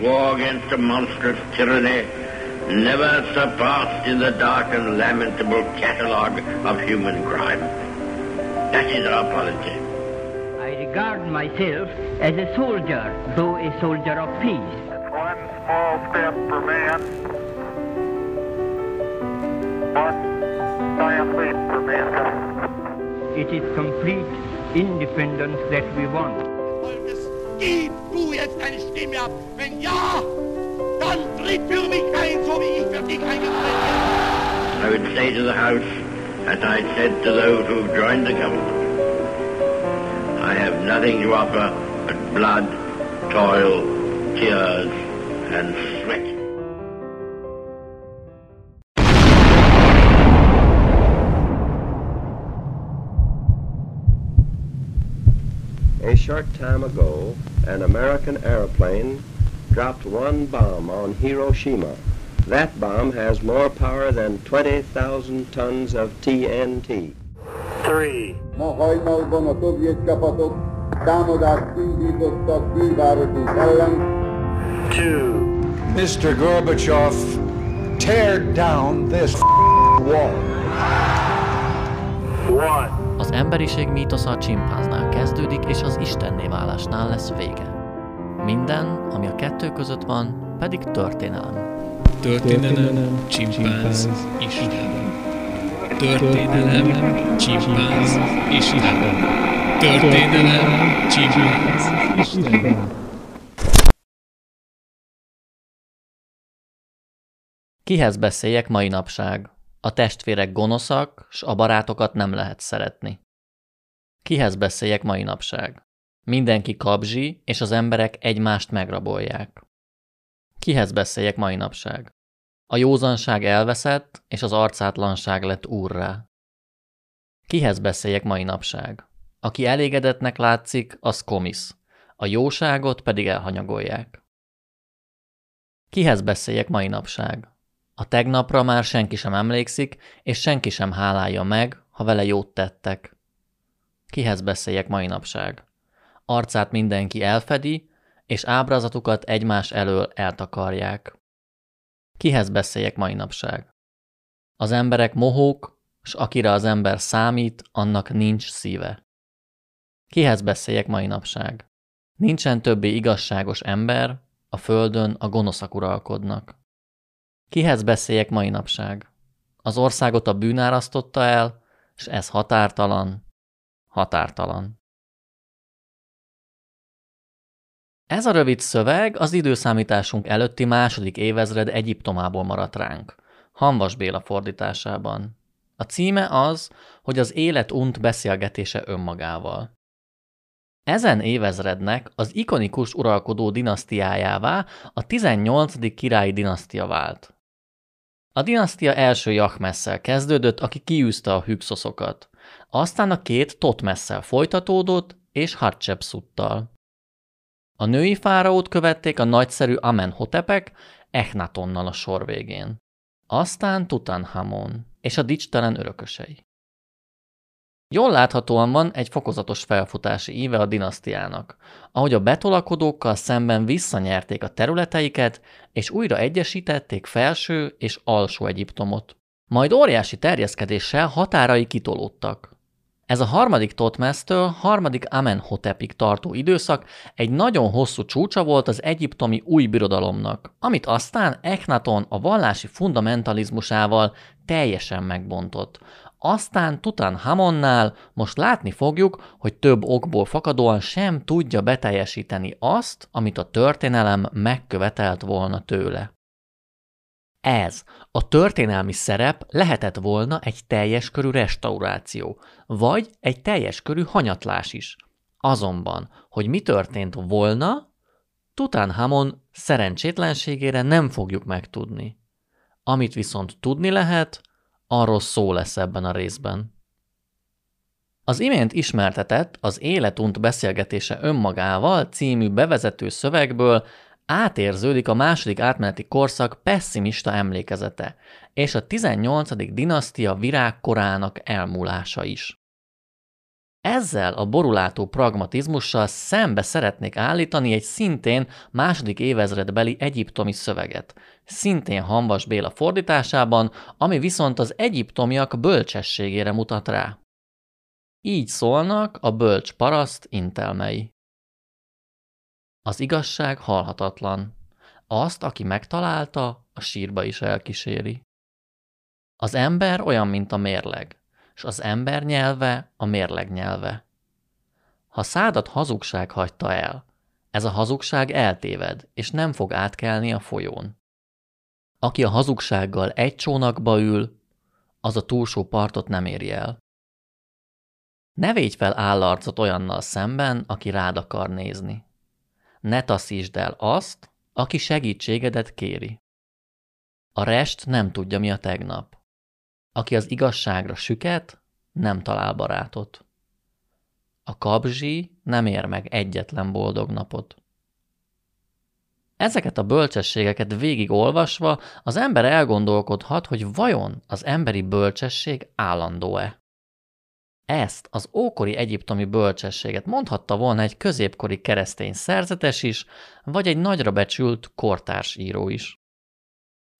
war against a monstrous tyranny never surpassed in the dark and lamentable catalogue of human crime. That is our policy. I regard myself as a soldier, though a soldier of peace. It's one small step for man, one giant leap for mankind. It is complete independence that we want. Du jetzt Stimme ab. Wenn ja, dann tritt für mich ein, so wie ich für dich eingetreten bin. I would say to the House, as I said to those who joined the government, I have nothing to offer but blood, toil, tears, and sweat. A short time ago, an American airplane dropped one bomb on Hiroshima. That bomb has more power than 20,000 tons of TNT. Three, Ma hajnalban a szovjet csapatok támadást indítottak külvárosunk ellen, two, Mr. Gorbachev, tear down this wall. one. Az emberiség mítosza a csimpánznál kezdődik, és az istenné válásnál lesz vége. Minden, ami a kettő között van, pedig történelem. Történelem, csimpánz, Isten. Történelem, csimpánz, Isten. Történelem, csimpánz, Isten. Kihez beszéljek mai napság? A testvérek gonoszak, s a barátokat nem lehet szeretni. Kihez beszéljek mai napság? Mindenki kabzsi, és az emberek egymást megrabolják. Kihez beszéljek mai napság? A józanság elveszett, és az arcátlanság lett úrrá. Kihez beszéljek mai napság? Aki elégedetnek látszik, az komisz, a jóságot pedig elhanyagolják. Kihez beszéljek mai napság? A tegnapra már senki sem emlékszik, és senki sem hálálja meg, ha vele jót tettek. Kihez beszéljek mai napság? Arcát mindenki elfedi, és ábrázatukat egymás elől eltakarják. Kihez beszéljek mai napság? Az emberek mohók, s akire az ember számít, annak nincs szíve. Kihez beszéljek mai napság? Nincsen többé igazságos ember, a földön a gonoszak uralkodnak. Kihez beszéljek mai napság? Az országot a bűn árasztotta el, és ez határtalan, határtalan. Ez a rövid szöveg az időszámításunk előtti második évezred Egyiptomából maradt ránk, Hanvas Béla fordításában. A címe az, hogy az élet unt beszélgetése önmagával. Ezen évezrednek az ikonikus uralkodó dinasztiájává a 18. királyi dinasztia vált. A dinasztia első Jachmesszel kezdődött, aki kiűzte a Hükszoszokat. Aztán a két Totmesszel folytatódott, és Hatshepsuttal. A női fáraót követték a nagyszerű Amenhotepek, Echnatonnal a sor végén. Aztán Tutanhamon és a dicstelen örökösei. Jól láthatóan van egy fokozatos felfutási íve a dinasztiának, ahogy a betolakodókkal szemben visszanyerték a területeiket, és újra egyesítették felső és alsó Egyiptomot. Majd óriási terjeszkedéssel határai kitolódtak. Ez a harmadik Totmesztől harmadik Amenhotepig tartó időszak egy nagyon hosszú csúcsa volt az egyiptomi új birodalomnak, amit aztán Eknaton a vallási fundamentalizmusával teljesen megbontott, aztán Tutanhamonnál most látni fogjuk, hogy több okból fakadóan sem tudja beteljesíteni azt, amit a történelem megkövetelt volna tőle. Ez, a történelmi szerep lehetett volna egy teljes körű restauráció, vagy egy teljes körű hanyatlás is. Azonban, hogy mi történt volna, Tutanhamon szerencsétlenségére nem fogjuk megtudni. Amit viszont tudni lehet, arról szó lesz ebben a részben. Az imént ismertetett az Életunt beszélgetése önmagával című bevezető szövegből átérződik a második átmeneti korszak pessimista emlékezete, és a 18. dinasztia virágkorának elmúlása is. Ezzel a borulátó pragmatizmussal szembe szeretnék állítani egy szintén második évezredbeli egyiptomi szöveget, szintén Hanvas Béla fordításában, ami viszont az egyiptomiak bölcsességére mutat rá. Így szólnak a bölcs paraszt intelmei. Az igazság halhatatlan. Azt, aki megtalálta, a sírba is elkíséri. Az ember olyan, mint a mérleg, és az ember nyelve a mérleg nyelve. Ha szádat hazugság hagyta el, ez a hazugság eltéved, és nem fog átkelni a folyón. Aki a hazugsággal egy csónakba ül, az a túlsó partot nem éri el. Ne védj fel állarcot olyannal szemben, aki rád akar nézni. Ne taszítsd el azt, aki segítségedet kéri. A rest nem tudja, mi a tegnap. Aki az igazságra süket, nem talál barátot. A kabzsi nem ér meg egyetlen boldog napot. Ezeket a bölcsességeket végigolvasva az ember elgondolkodhat, hogy vajon az emberi bölcsesség állandó-e. Ezt az ókori egyiptomi bölcsességet mondhatta volna egy középkori keresztény szerzetes is, vagy egy nagyra becsült kortárs író is.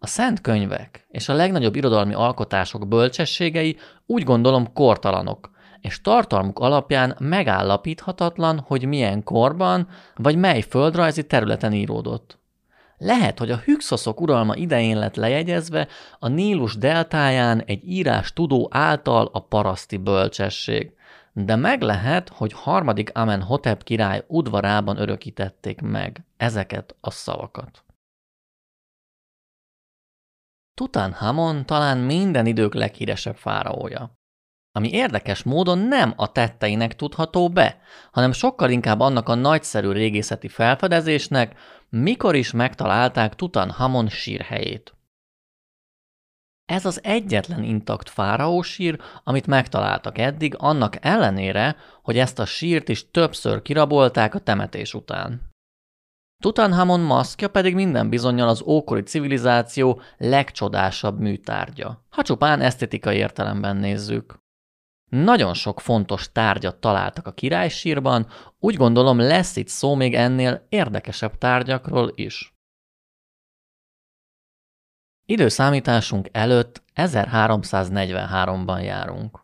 A szent könyvek és a legnagyobb irodalmi alkotások bölcsességei úgy gondolom kortalanok, és tartalmuk alapján megállapíthatatlan, hogy milyen korban vagy mely földrajzi területen íródott. Lehet, hogy a Hükszoszok uralma idején lett lejegyezve a Nílus deltáján egy írás tudó által a paraszti bölcsesség, de meg lehet, hogy harmadik Amenhotep király udvarában örökítették meg ezeket a szavakat. Tutanhamon talán minden idők leghíresebb fáraója. Ami érdekes módon nem a tetteinek tudható be, hanem sokkal inkább annak a nagyszerű régészeti felfedezésnek, mikor is megtalálták Tutanhamon sírhelyét. Ez az egyetlen intakt fáraó sír, amit megtaláltak eddig, annak ellenére, hogy ezt a sírt is többször kirabolták a temetés után. Tutanhamon maszkja pedig minden bizonyal az ókori civilizáció legcsodásabb műtárgya, ha csupán esztetikai értelemben nézzük. Nagyon sok fontos tárgyat találtak a királysírban, úgy gondolom lesz itt szó még ennél érdekesebb tárgyakról is. Időszámításunk előtt 1343-ban járunk.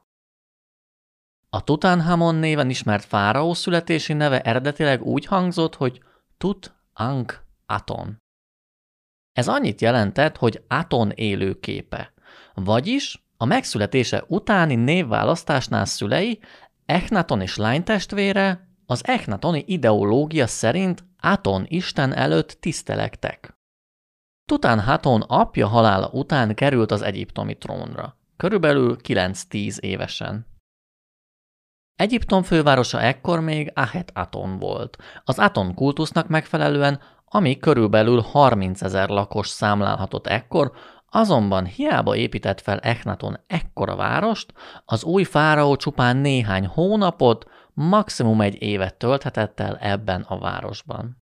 A Tutanhamon néven ismert fáraó születési neve eredetileg úgy hangzott, hogy Tut Ankh Aton. Ez annyit jelentett, hogy Aton élőképe, vagyis a megszületése utáni névválasztásnál szülei, Echnaton és lánytestvére az Echnatoni ideológia szerint Aton isten előtt tisztelektek. Haton apja halála után került az egyiptomi trónra, körülbelül 9-10 évesen. Egyiptom fővárosa ekkor még Ahet Aton volt. Az Aton kultusznak megfelelően, ami körülbelül 30 ezer lakos számlálhatott ekkor, azonban hiába épített fel Echnaton ekkora várost, az új fáraó csupán néhány hónapot, maximum egy évet tölthetett el ebben a városban.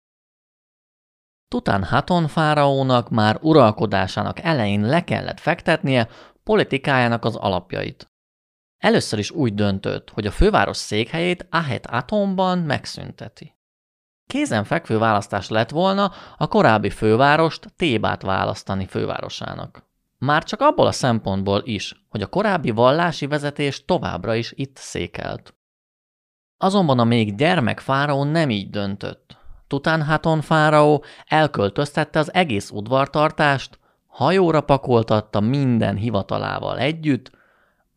Tután Haton fáraónak már uralkodásának elején le kellett fektetnie politikájának az alapjait. Először is úgy döntött, hogy a főváros székhelyét Ahet Atomban megszünteti. Kézenfekvő választás lett volna a korábbi fővárost Tébát választani fővárosának. Már csak abból a szempontból is, hogy a korábbi vallási vezetés továbbra is itt székelt. Azonban a még gyermek fáraó nem így döntött. Tutánhaton fáraó elköltöztette az egész udvartartást, hajóra pakoltatta minden hivatalával együtt,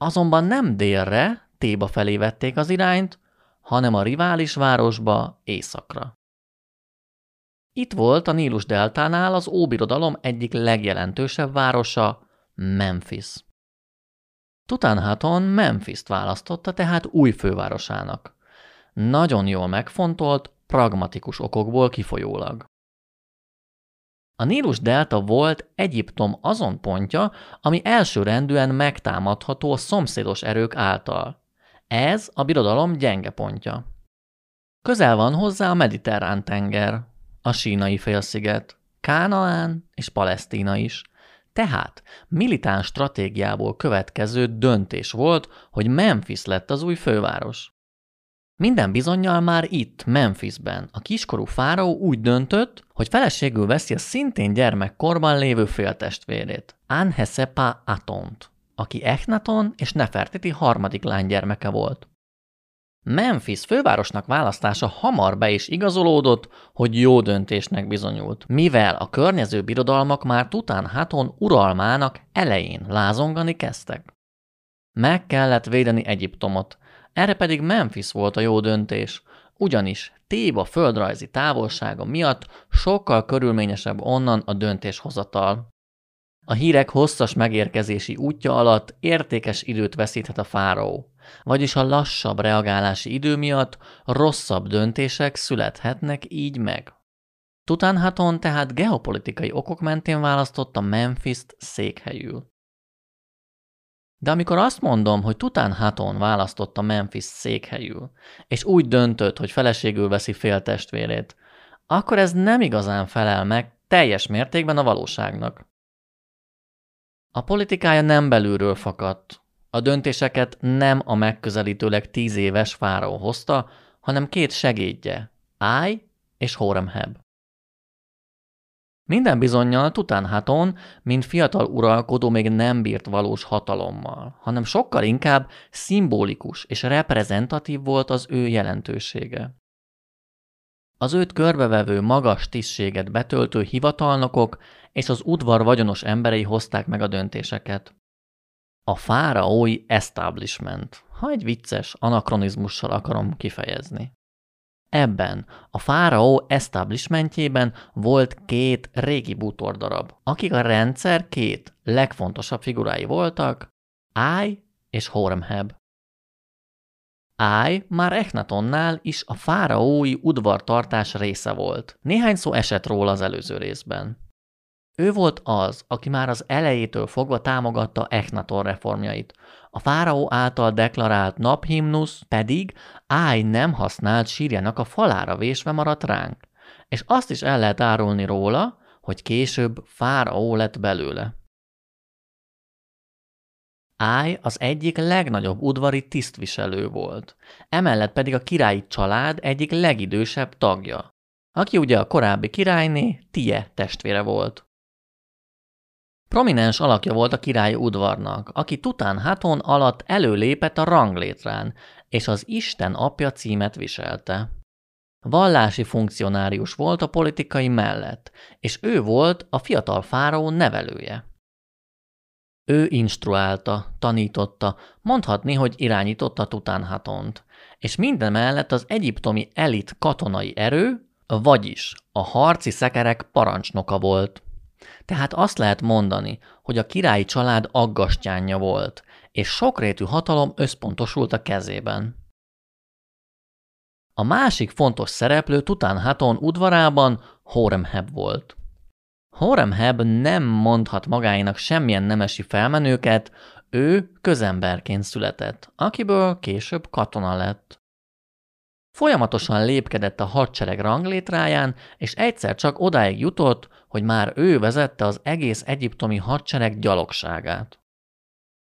Azonban nem délre, Téba felé vették az irányt, hanem a rivális városba északra. Itt volt a Nílus deltánál az Óbirodalom egyik legjelentősebb városa, Memphis. Tutanhaton Memphis-t választotta tehát új fővárosának. Nagyon jól megfontolt, pragmatikus okokból kifolyólag. A Nílus delta volt Egyiptom azon pontja, ami elsőrendűen megtámadható a szomszédos erők által. Ez a birodalom gyenge pontja. Közel van hozzá a mediterrán tenger, a sínai félsziget, Kánaán és Palesztina is. Tehát militáns stratégiából következő döntés volt, hogy Memphis lett az új főváros. Minden bizonyal már itt, Memphisben, a kiskorú fáraó úgy döntött, hogy feleségül veszi a szintén gyermekkorban lévő féltestvérét, Anhesepa Atont, aki Echnaton és Nefertiti harmadik lánygyermeke volt. Memphis fővárosnak választása hamar be is igazolódott, hogy jó döntésnek bizonyult, mivel a környező birodalmak már Tutánhaton uralmának elején lázongani kezdtek. Meg kellett védeni Egyiptomot, erre pedig Memphis volt a jó döntés, ugyanis Téba földrajzi távolsága miatt sokkal körülményesebb onnan a döntéshozatal. A hírek hosszas megérkezési útja alatt értékes időt veszíthet a fáraó, vagyis a lassabb reagálási idő miatt rosszabb döntések születhetnek így meg. Tutánhaton tehát geopolitikai okok mentén választotta Memphis-t székhelyül. De amikor azt mondom, hogy Tutánhaton választotta Memphis székhelyül, és úgy döntött, hogy feleségül veszi féltestvérét, akkor ez nem igazán felel meg teljes mértékben a valóságnak. A politikája nem belülről fakadt. A döntéseket nem a megközelítőleg tíz éves fáraó hozta, hanem két segédje, Áj és Horemheb. Minden bizonyal Tutánhaton, mint fiatal uralkodó még nem bírt valós hatalommal, hanem sokkal inkább szimbolikus és reprezentatív volt az ő jelentősége. Az őt körbevevő magas tisztséget betöltő hivatalnokok és az udvar vagyonos emberei hozták meg a döntéseket. A fáraói establishment, ha egy vicces anakronizmussal akarom kifejezni. Ebben a fáraó establishmentjében volt két régi bútordarab, akik a rendszer két legfontosabb figurái voltak, Áj és Horemheb. Áj már Echnatonnál is a fáraói udvartartás része volt. Néhány szó esett róla az előző részben. Ő volt az, aki már az elejétől fogva támogatta Echnaton reformjait. A fáraó által deklarált naphimnusz pedig Áj nem használt sírjának a falára vésve maradt ránk. És azt is el lehet árulni róla, hogy később fáraó lett belőle. Áj az egyik legnagyobb udvari tisztviselő volt, emellett pedig a királyi család egyik legidősebb tagja, aki ugye a korábbi királyné Tie testvére volt. Prominens alakja volt a királyi udvarnak, aki Haton alatt előlépett a ranglétrán, és az Isten apja címet viselte. Vallási funkcionárius volt a politikai mellett, és ő volt a fiatal fáraó nevelője. Ő instruálta, tanította, mondhatni, hogy irányította Tutánhatont, és minden mellett az egyiptomi elit katonai erő, vagyis a harci szekerek parancsnoka volt. Tehát azt lehet mondani, hogy a királyi család aggastyánja volt, és sokrétű hatalom összpontosult a kezében. A másik fontos szereplő Tutánhaton udvarában Horemheb volt. Horemheb nem mondhat magáinak semmilyen nemesi felmenőket, ő közemberként született, akiből később katona lett. Folyamatosan lépkedett a hadsereg ranglétráján, és egyszer csak odáig jutott, hogy már ő vezette az egész egyiptomi hadsereg gyalogságát.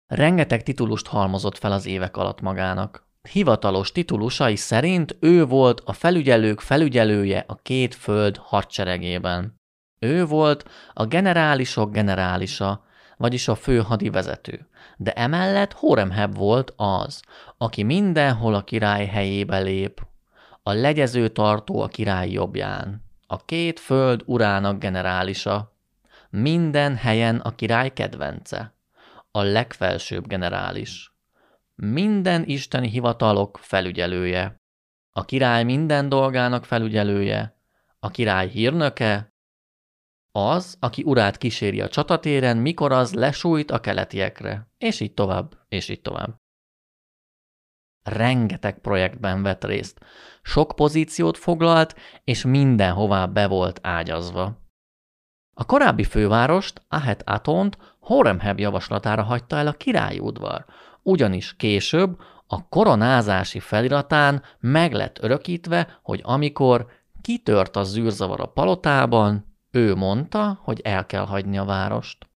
Rengeteg titulust halmozott fel az évek alatt magának. Hivatalos titulusai szerint ő volt a felügyelők felügyelője a két föld hadseregében. Ő volt a generálisok generálisa, vagyis a fő hadivezető. De emellett Horemheb volt az, aki mindenhol a király helyébe lép, a legyező tartó a király jobbján, a két föld urának generálisa, minden helyen a király kedvence, a legfelsőbb generális, minden isteni hivatalok felügyelője, a király minden dolgának felügyelője, a király hírnöke, az, aki urát kíséri a csatatéren, mikor az lesújt a keletiekre, és így tovább, és így tovább. Rengeteg projektben vett részt, sok pozíciót foglalt, és mindenhová be volt ágyazva. A korábbi fővárost, Ahet Atont Horemheb javaslatára hagyta el a királyi udvar, ugyanis később a koronázási feliratán meg lett örökítve, hogy amikor kitört a zűrzavar a palotában, ő mondta, hogy el kell hagyni a várost.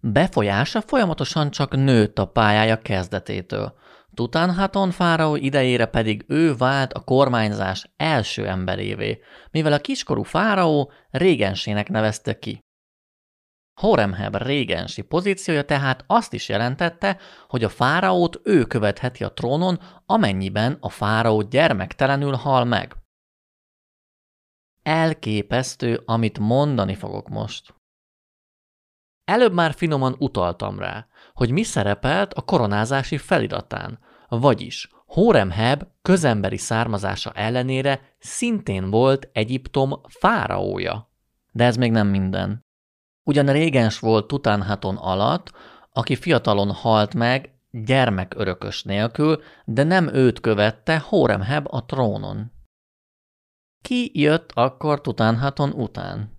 Befolyása folyamatosan csak nőtt a pályája kezdetétől. Tutanhaton fáraó idejére pedig ő vált a kormányzás első emberévé, mivel a kiskorú fáraó régensének nevezte ki. Horemheb régensi pozíciója tehát azt is jelentette, hogy a fáraót ő követheti a trónon, amennyiben a fáraó gyermektelenül hal meg. Elképesztő, amit mondani fogok most. Előbb már finoman utaltam rá, hogy mi szerepelt a koronázási feliratán, vagyis Horemheb közemberi származása ellenére szintén volt Egyiptom fáraója. De ez még nem minden. Ugyan régens volt Tutánhaton alatt, aki fiatalon halt meg gyermekörökös nélkül, de nem őt követte Horemheb a trónon. Ki jött akkor Tutánhaton után?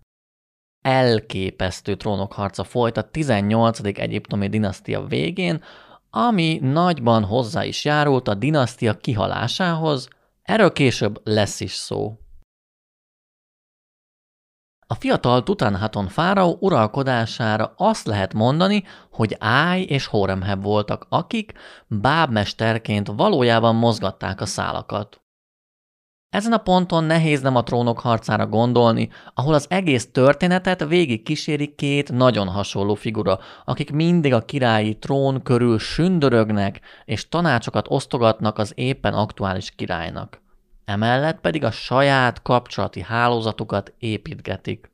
Elképesztő trónokharca folyt a 18. egyiptomi dinasztia végén, ami nagyban hozzá is járult a dinasztia kihalásához, erről később lesz is szó. A fiatal Tutanhaton fáraó uralkodására azt lehet mondani, hogy Áj és Horemheb voltak, akik bábmesterként valójában mozgatták a szálakat. Ezen a ponton nehéz nem a trónok harcára gondolni, ahol az egész történetet végig kíséri két nagyon hasonló figura, akik mindig a királyi trón körül sündörögnek és tanácsokat osztogatnak az éppen aktuális királynak. Emellett pedig a saját kapcsolati hálózatukat építgetik.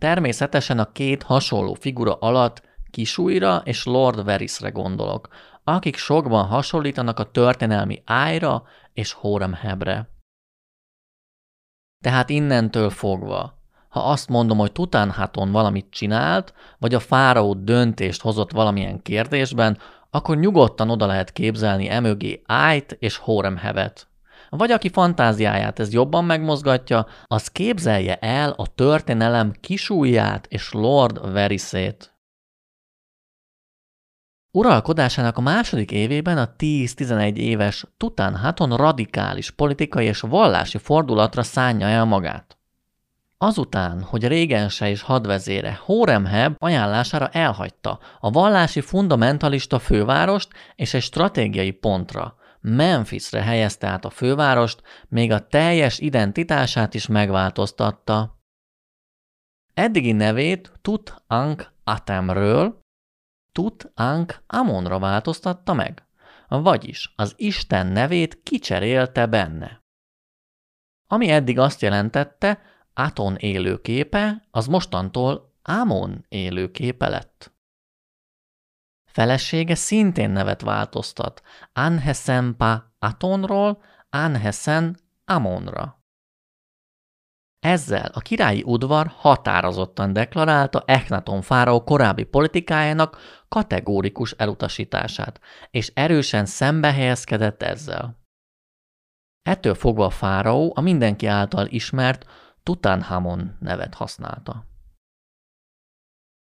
Természetesen a két hasonló figura alatt Kisújra és Lord Verisre gondolok, akik sokban hasonlítanak a történelmi Ájra és Horemhebre. Tehát innentől fogva, ha azt mondom, hogy Tutánhaton valamit csinált, vagy a fáraó döntést hozott valamilyen kérdésben, akkor nyugodtan oda lehet képzelni emögé Ájt és Horemhevet. Vagy aki fantáziáját ez jobban megmozgatja, az képzelje el a történelem kisújját és Lord Verisét. Uralkodásának a második évében a 10-11 éves Tutanhaton radikális politikai és vallási fordulatra szánja el magát. Azután, hogy régense és hadvezére Horemheb ajánlására elhagyta a vallási fundamentalista fővárost és egy stratégiai pontra, Memphisre helyezte át a fővárost, még a teljes identitását is megváltoztatta. Eddigi nevét Tut Ankh Atemről Tut Ankh Amonra változtatta meg, vagyis az Isten nevét kicserélte benne. Ami eddig azt jelentette, Aton élőképe, az mostantól Amon élőképe lett. Felesége szintén nevet változtat, Anhesempa Atonról Anhesen Amonra. Ezzel a királyi udvar határozottan deklarálta Echnaton fáraó korábbi politikájának kategórikus elutasítását, és erősen szembe ezzel. Ettől fogva a fáraó a mindenki által ismert Tutanhamon nevet használta.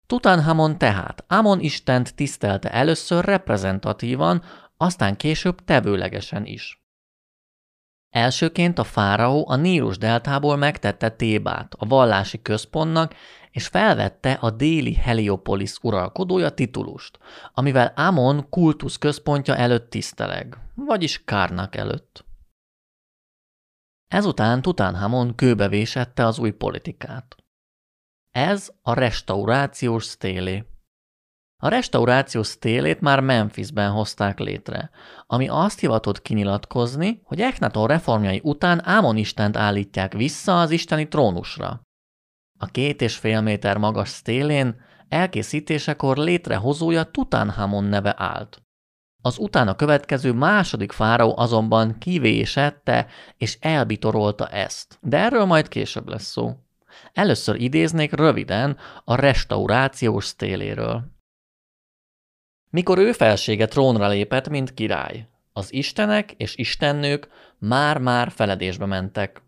Tutanhamon tehát Amon istent tisztelte először reprezentatívan, aztán később tevőlegesen is. Elsőként a fáraó a Nílus deltából megtette Tébát a vallási központnak, és felvette a déli Heliopolis uralkodója titulust, amivel Amon kultusz központja előtt tiszteleg, vagyis Kárnak előtt. Ezután Tutánhamon kőbevésette az új politikát. Ez a restaurációs stélé. A restaurációs stélét már Memphisben hozták létre, ami azt hivatott kinyilatkozni, hogy Echnaton reformjai után Ámon istent állítják vissza az isteni trónusra. A két és fél méter magas stélén elkészítésekor létrehozója Tutanhamon neve állt. Az utána következő második fáraó azonban kivésette és elbitorolta ezt, de erről majd később lesz szó. Először idéznék röviden a restaurációs sztéléről. Mikor ő felsége trónra lépett, mint király, az istenek és istennők már-már feledésbe mentek.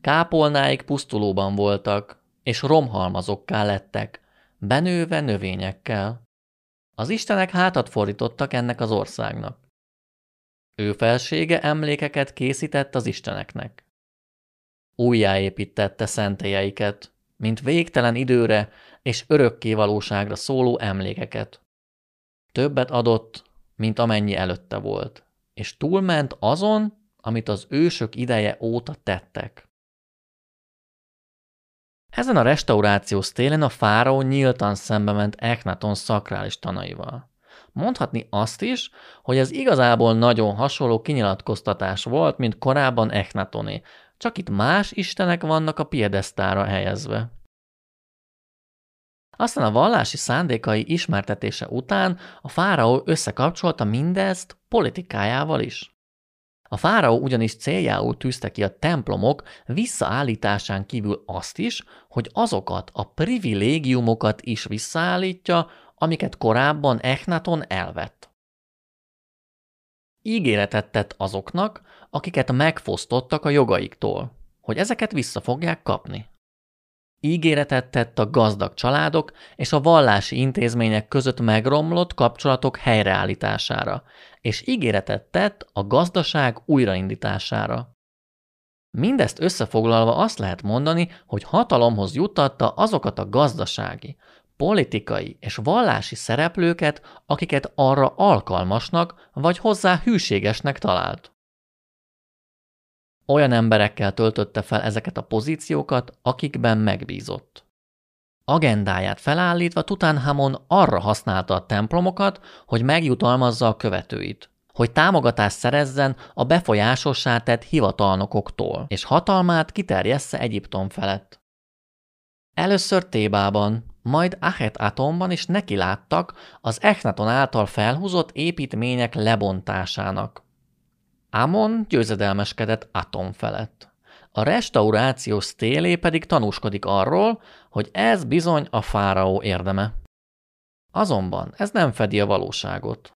Kápolnáik pusztulóban voltak, és romhalmazokká lettek, benőve növényekkel. Az istenek hátat fordítottak ennek az országnak. Ő felsége emlékeket készített az isteneknek újjáépítette szentélyeiket, mint végtelen időre és örökké valóságra szóló emlékeket. Többet adott, mint amennyi előtte volt, és túlment azon, amit az ősök ideje óta tettek. Ezen a restaurációs télen a fáraó nyíltan szembe ment Eknaton szakrális tanaival. Mondhatni azt is, hogy ez igazából nagyon hasonló kinyilatkoztatás volt, mint korábban Eknatoné, csak itt más istenek vannak a piedesztára helyezve. Aztán a vallási szándékai ismertetése után a fáraó összekapcsolta mindezt politikájával is. A fáraó ugyanis céljául tűzte ki a templomok visszaállításán kívül azt is, hogy azokat a privilégiumokat is visszaállítja, amiket korábban Echnaton elvett. Ígéretet tett azoknak, akiket megfosztottak a jogaiktól, hogy ezeket vissza fogják kapni. Ígéretet tett a gazdag családok és a vallási intézmények között megromlott kapcsolatok helyreállítására, és ígéretet tett a gazdaság újraindítására. Mindezt összefoglalva azt lehet mondani, hogy hatalomhoz juttatta azokat a gazdasági, politikai és vallási szereplőket, akiket arra alkalmasnak vagy hozzá hűségesnek talált. Olyan emberekkel töltötte fel ezeket a pozíciókat, akikben megbízott. Agendáját felállítva Tutankhamon arra használta a templomokat, hogy megjutalmazza a követőit, hogy támogatást szerezzen a befolyásossá tett hivatalnokoktól, és hatalmát kiterjessze Egyiptom felett. Először Tébában, majd Ahet Atomban is nekiláttak az Echnaton által felhúzott építmények lebontásának. Amon győzedelmeskedett Atom felett. A restauráció sztélé pedig tanúskodik arról, hogy ez bizony a fáraó érdeme. Azonban ez nem fedi a valóságot.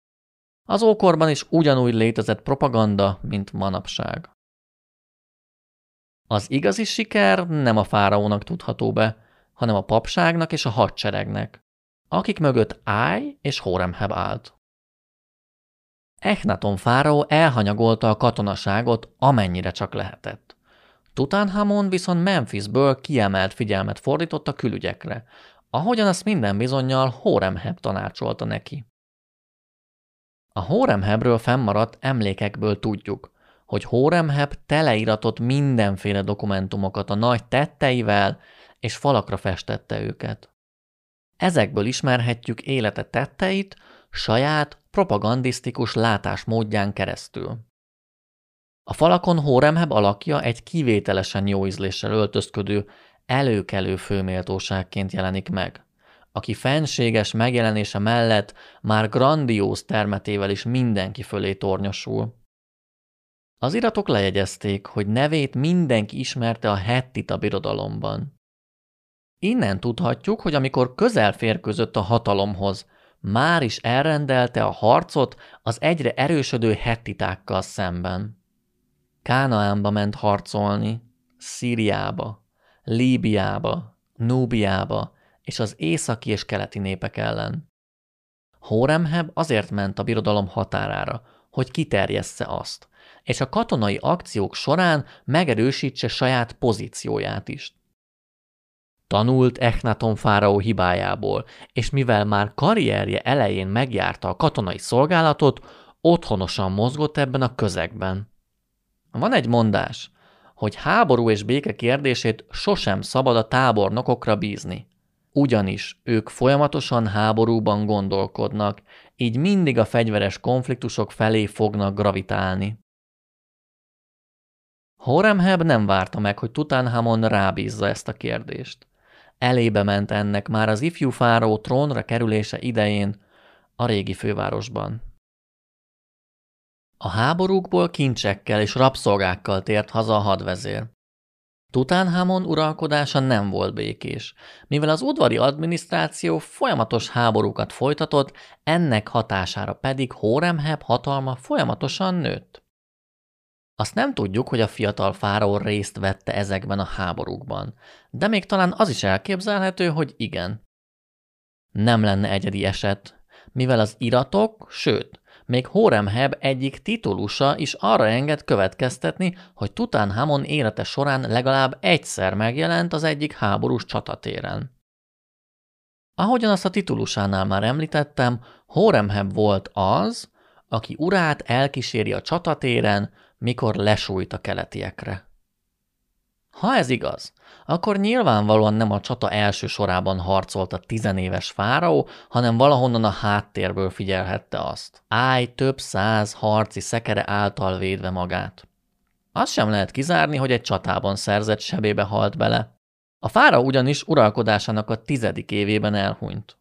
Az ókorban is ugyanúgy létezett propaganda, mint manapság. Az igazi siker nem a fáraónak tudható be, hanem a papságnak és a hadseregnek, akik mögött Áj és Hóremheb állt. Echnaton fáraó elhanyagolta a katonaságot, amennyire csak lehetett. Tutankhamon viszont Memphisből kiemelt figyelmet fordított a külügyekre, ahogyan azt minden bizonyal Hóremheb tanácsolta neki. A Hóremhebről fennmaradt emlékekből tudjuk, hogy Hóremheb teleiratott mindenféle dokumentumokat a nagy tetteivel, és falakra festette őket. Ezekből ismerhetjük élete tetteit saját propagandisztikus látásmódján keresztül. A falakon Hóremheb alakja egy kivételesen jó ízléssel öltözködő, előkelő főméltóságként jelenik meg, aki fenséges megjelenése mellett már grandióz termetével is mindenki fölé tornyosul. Az iratok lejegyezték, hogy nevét mindenki ismerte a Hettita birodalomban. Innen tudhatjuk, hogy amikor közel férkőzött a hatalomhoz, már is elrendelte a harcot az egyre erősödő hettitákkal szemben. Kánaánba ment harcolni, Szíriába, Líbiába, Núbiába és az északi és keleti népek ellen. Hóremheb azért ment a birodalom határára, hogy kiterjessze azt, és a katonai akciók során megerősítse saját pozícióját is. Tanult Echnaton fáraó hibájából, és mivel már karrierje elején megjárta a katonai szolgálatot, otthonosan mozgott ebben a közegben. Van egy mondás, hogy háború és béke kérdését sosem szabad a tábornokokra bízni. Ugyanis ők folyamatosan háborúban gondolkodnak, így mindig a fegyveres konfliktusok felé fognak gravitálni. Horemheb nem várta meg, hogy Tutankhamon rábízza ezt a kérdést. Elébe ment ennek már az ifjú fáró trónra kerülése idején a régi fővárosban. A háborúkból kincsekkel és rabszolgákkal tért haza a hadvezér. Tutánhamon uralkodása nem volt békés, mivel az udvari adminisztráció folyamatos háborúkat folytatott, ennek hatására pedig Hóremheb hatalma folyamatosan nőtt. Azt nem tudjuk, hogy a fiatal fáraó részt vette ezekben a háborúkban, de még talán az is elképzelhető, hogy igen. Nem lenne egyedi eset, mivel az iratok, sőt, még Horemheb egyik titulusa is arra enged következtetni, hogy Tutankhamon élete során legalább egyszer megjelent az egyik háborús csatatéren. Ahogyan azt a titulusánál már említettem, Horemheb volt az, aki urát elkíséri a csatatéren, mikor lesújt a keletiekre. Ha ez igaz, akkor nyilvánvalóan nem a csata első sorában harcolt a tizenéves fáraó, hanem valahonnan a háttérből figyelhette azt. Áj több száz harci szekere által védve magát. Azt sem lehet kizárni, hogy egy csatában szerzett sebébe halt bele. A fára ugyanis uralkodásának a tizedik évében elhunyt.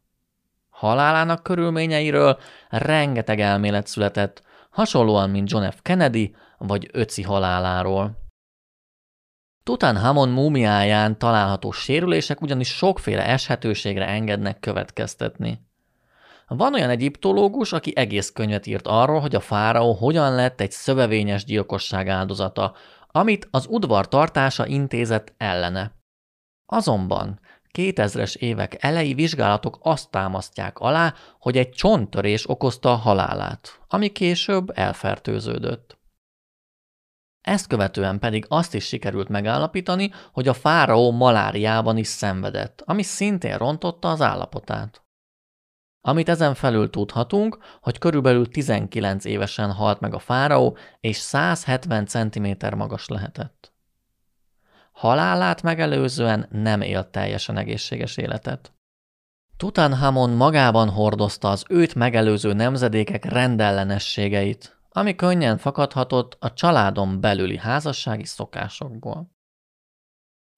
Halálának körülményeiről rengeteg elmélet született, hasonlóan, mint John F. Kennedy vagy Öci haláláról. Tutankhamon múmiáján található sérülések ugyanis sokféle eshetőségre engednek következtetni. Van olyan egyiptológus, aki egész könyvet írt arról, hogy a fáraó hogyan lett egy szövevényes gyilkosság áldozata, amit az udvar tartása intézett ellene. Azonban 2000-es évek elejé vizsgálatok azt támasztják alá, hogy egy csonttörés okozta a halálát, ami később elfertőződött. Ezt követően pedig azt is sikerült megállapítani, hogy a fáraó maláriában is szenvedett, ami szintén rontotta az állapotát. Amit ezen felül tudhatunk, hogy körülbelül 19 évesen halt meg a fáraó, és 170 cm magas lehetett. Halálát megelőzően nem élt teljesen egészséges életet. Tutankhamon magában hordozta az őt megelőző nemzedékek rendellenességeit, ami könnyen fakadhatott a családon belüli házassági szokásokból.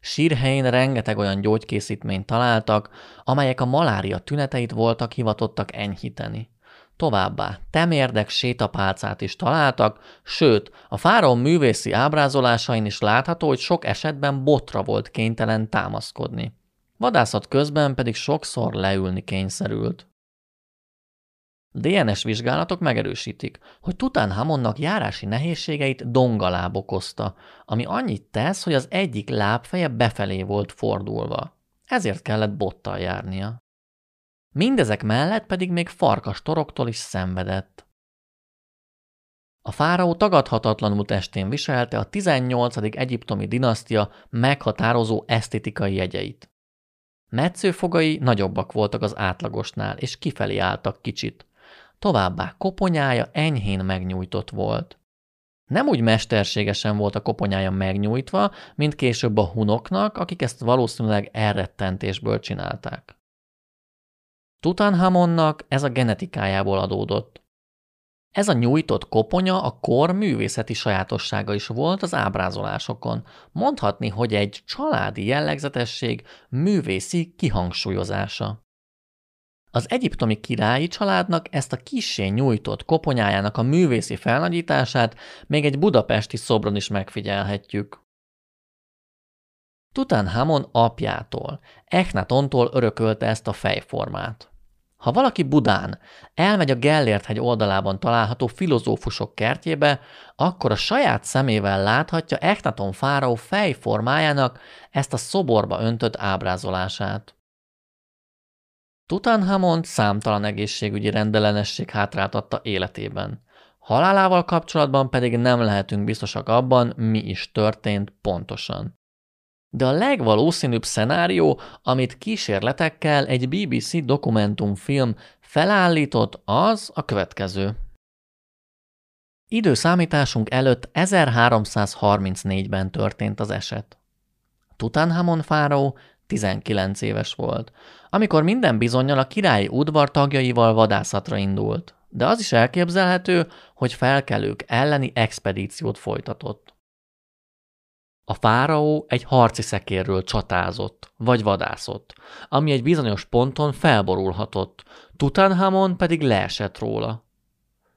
Sírhelyén rengeteg olyan gyógykészítményt találtak, amelyek a malária tüneteit voltak hivatottak enyhíteni. Továbbá temérdek sétapálcát is találtak, sőt, a fáraó művészi ábrázolásain is látható, hogy sok esetben botra volt kénytelen támaszkodni. Vadászat közben pedig sokszor leülni kényszerült. DNS vizsgálatok megerősítik, hogy Tutankhamonnak járási nehézségeit dongaláb okozta, ami annyit tesz, hogy az egyik lábfeje befelé volt fordulva. Ezért kellett bottal járnia. Mindezek mellett pedig még farkas toroktól is szenvedett. A fáraó tagadhatatlanul testén viselte a 18. egyiptomi dinasztia meghatározó esztétikai jegyeit. Metszőfogai nagyobbak voltak az átlagosnál, és kifelé álltak kicsit. Továbbá koponyája enyhén megnyújtott volt. Nem úgy mesterségesen volt a koponyája megnyújtva, mint később a hunoknak, akik ezt valószínűleg elrettentésből csinálták. Tutankhamonnak ez a genetikájából adódott. Ez a nyújtott koponya a kor művészeti sajátossága is volt az ábrázolásokon. Mondhatni, hogy egy családi jellegzetesség művészi kihangsúlyozása. Az egyiptomi királyi családnak ezt a kissé nyújtott koponyájának a művészi felnagyítását még egy budapesti szobron is megfigyelhetjük. Tutankhamon apjától, Echnatontól örökölte ezt a fejformát. Ha valaki Budán elmegy a Gellért hegy oldalában található filozófusok kertjébe, akkor a saját szemével láthatja Echnaton fáraó fejformájának ezt a szoborba öntött ábrázolását. Tutankhamon számtalan egészségügyi rendellenesség hátráltatta életében. Halálával kapcsolatban pedig nem lehetünk biztosak abban, mi is történt pontosan. De a legvalószínűbb szenárió, amit kísérletekkel egy BBC dokumentumfilm felállított, az a következő. Időszámításunk előtt 1334-ben történt az eset. Tutankhamon fáraó 19 éves volt, amikor minden bizonyal a királyi udvar tagjaival vadászatra indult, de az is elképzelhető, hogy felkelők elleni expedíciót folytatott. A fáraó egy harci szekérről csatázott, vagy vadászott, ami egy bizonyos ponton felborulhatott, Tutankhamon pedig leesett róla.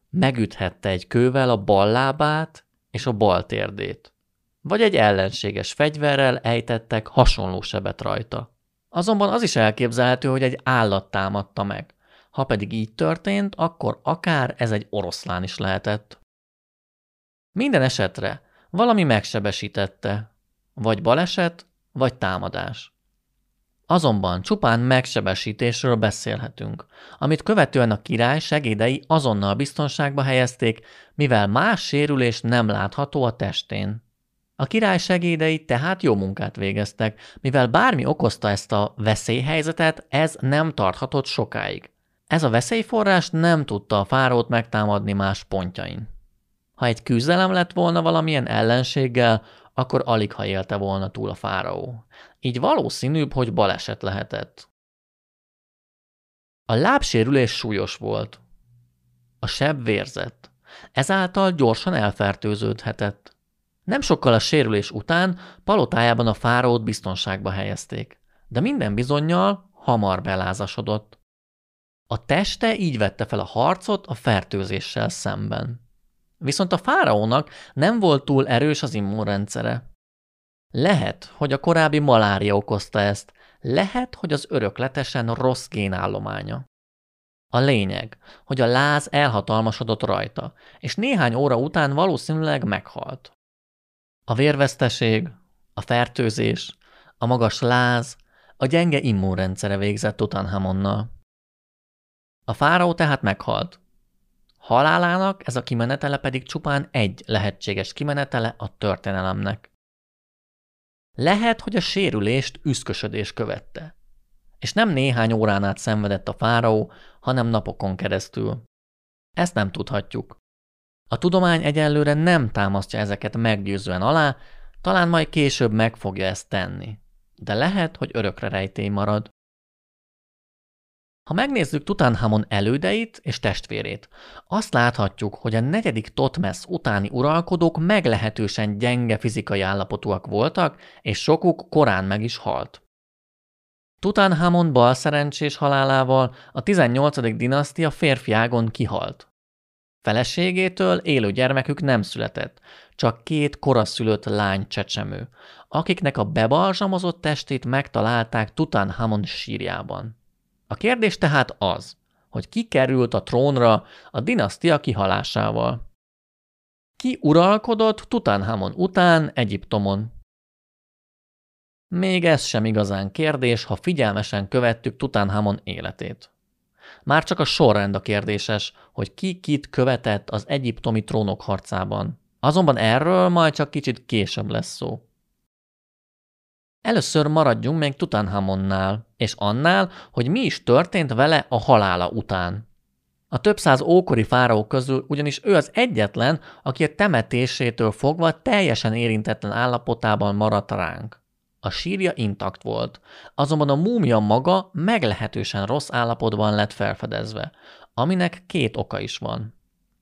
Megüthette egy kővel a bal lábát és a bal térdét vagy egy ellenséges fegyverrel ejtettek hasonló sebet rajta. Azonban az is elképzelhető, hogy egy állat támadta meg. Ha pedig így történt, akkor akár ez egy oroszlán is lehetett. Minden esetre valami megsebesítette, vagy baleset, vagy támadás. Azonban csupán megsebesítésről beszélhetünk, amit követően a király segédei azonnal biztonságba helyezték, mivel más sérülés nem látható a testén. A király segédei tehát jó munkát végeztek, mivel bármi okozta ezt a veszélyhelyzetet, ez nem tarthatott sokáig. Ez a veszélyforrás nem tudta a fárót megtámadni más pontjain. Ha egy küzdelem lett volna valamilyen ellenséggel, akkor alig ha élte volna túl a fáraó. Így valószínűbb, hogy baleset lehetett. A lábsérülés súlyos volt. A seb vérzett. Ezáltal gyorsan elfertőződhetett. Nem sokkal a sérülés után palotájában a fáraót biztonságba helyezték, de minden bizonyal hamar belázasodott. A teste így vette fel a harcot a fertőzéssel szemben. Viszont a fáraónak nem volt túl erős az immunrendszere. Lehet, hogy a korábbi malária okozta ezt, lehet, hogy az örökletesen rossz génállománya. A lényeg, hogy a láz elhatalmasodott rajta, és néhány óra után valószínűleg meghalt. A vérveszteség, a fertőzés, a magas láz, a gyenge immunrendszere végzett Tutanhamonnal. A fáraó tehát meghalt. Halálának ez a kimenetele pedig csupán egy lehetséges kimenetele a történelemnek. Lehet, hogy a sérülést üszkösödés követte. És nem néhány órán át szenvedett a fáraó, hanem napokon keresztül. Ezt nem tudhatjuk. A tudomány egyelőre nem támasztja ezeket meggyőzően alá, talán majd később meg fogja ezt tenni. De lehet, hogy örökre rejtély marad. Ha megnézzük Tutankhamon elődeit és testvérét, azt láthatjuk, hogy a negyedik Totmesz utáni uralkodók meglehetősen gyenge fizikai állapotúak voltak, és sokuk korán meg is halt. Tutankhamon bal szerencsés halálával a 18. dinasztia férfiágon kihalt. Feleségétől élő gyermekük nem született, csak két koraszülött lány csecsemő, akiknek a bebalzsamozott testét megtalálták Tutankhamon sírjában. A kérdés tehát az, hogy ki került a trónra a dinasztia kihalásával. Ki uralkodott Tutankhamon után Egyiptomon? Még ez sem igazán kérdés, ha figyelmesen követtük Tutankhamon életét. Már csak a sorrend a kérdéses, hogy ki kit követett az egyiptomi trónok harcában. Azonban erről majd csak kicsit később lesz szó. Először maradjunk még Tutankhamonnál, és annál, hogy mi is történt vele a halála után. A több száz ókori fáraó közül ugyanis ő az egyetlen, aki a temetésétől fogva teljesen érintetlen állapotában maradt ránk. A sírja intakt volt, azonban a múmia maga meglehetősen rossz állapotban lett felfedezve, aminek két oka is van.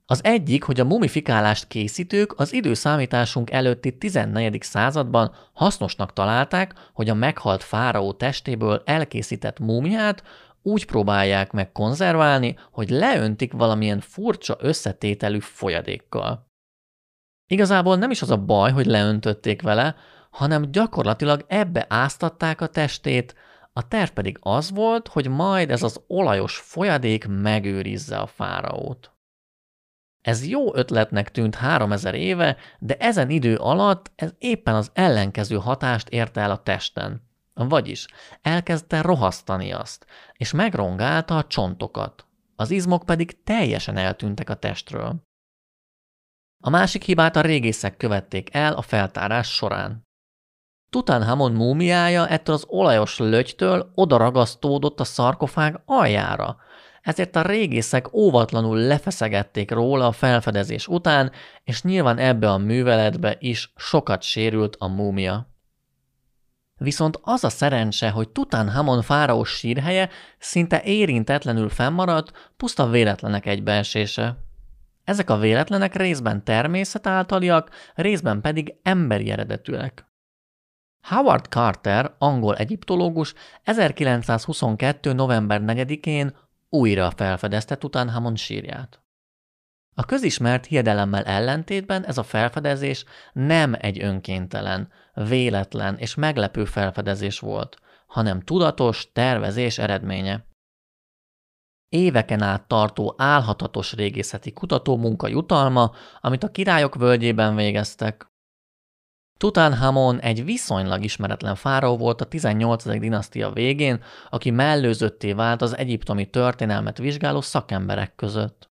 Az egyik, hogy a mumifikálást készítők az időszámításunk előtti 14. században hasznosnak találták, hogy a meghalt fáraó testéből elkészített múmiát úgy próbálják meg konzerválni, hogy leöntik valamilyen furcsa összetételű folyadékkal. Igazából nem is az a baj, hogy leöntötték vele, hanem gyakorlatilag ebbe áztatták a testét, a terv pedig az volt, hogy majd ez az olajos folyadék megőrizze a fáraót. Ez jó ötletnek tűnt 3000 éve, de ezen idő alatt ez éppen az ellenkező hatást érte el a testen. Vagyis elkezdte rohasztani azt, és megrongálta a csontokat. Az izmok pedig teljesen eltűntek a testről. A másik hibát a régészek követték el a feltárás során. Tutankhamon múmiája ettől az olajos lögytől odaragasztódott a szarkofág aljára, ezért a régészek óvatlanul lefeszegették róla a felfedezés után, és nyilván ebbe a műveletbe is sokat sérült a múmia. Viszont az a szerencse, hogy Tutankhamon fáraó sírhelye szinte érintetlenül fennmaradt, puszta véletlenek egybeesése. Ezek a véletlenek részben természet általiak, részben pedig emberi eredetűek. Howard Carter, angol egyiptológus 1922. november 4-én újra felfedezte Tutankhamon sírját. A közismert hiedelemmel ellentétben ez a felfedezés nem egy önkéntelen, véletlen és meglepő felfedezés volt, hanem tudatos tervezés eredménye. Éveken át tartó álhatatos régészeti munka jutalma, amit a királyok völgyében végeztek. Tutankhamon egy viszonylag ismeretlen fáraó volt a 18. dinasztia végén, aki mellőzötté vált az egyiptomi történelmet vizsgáló szakemberek között.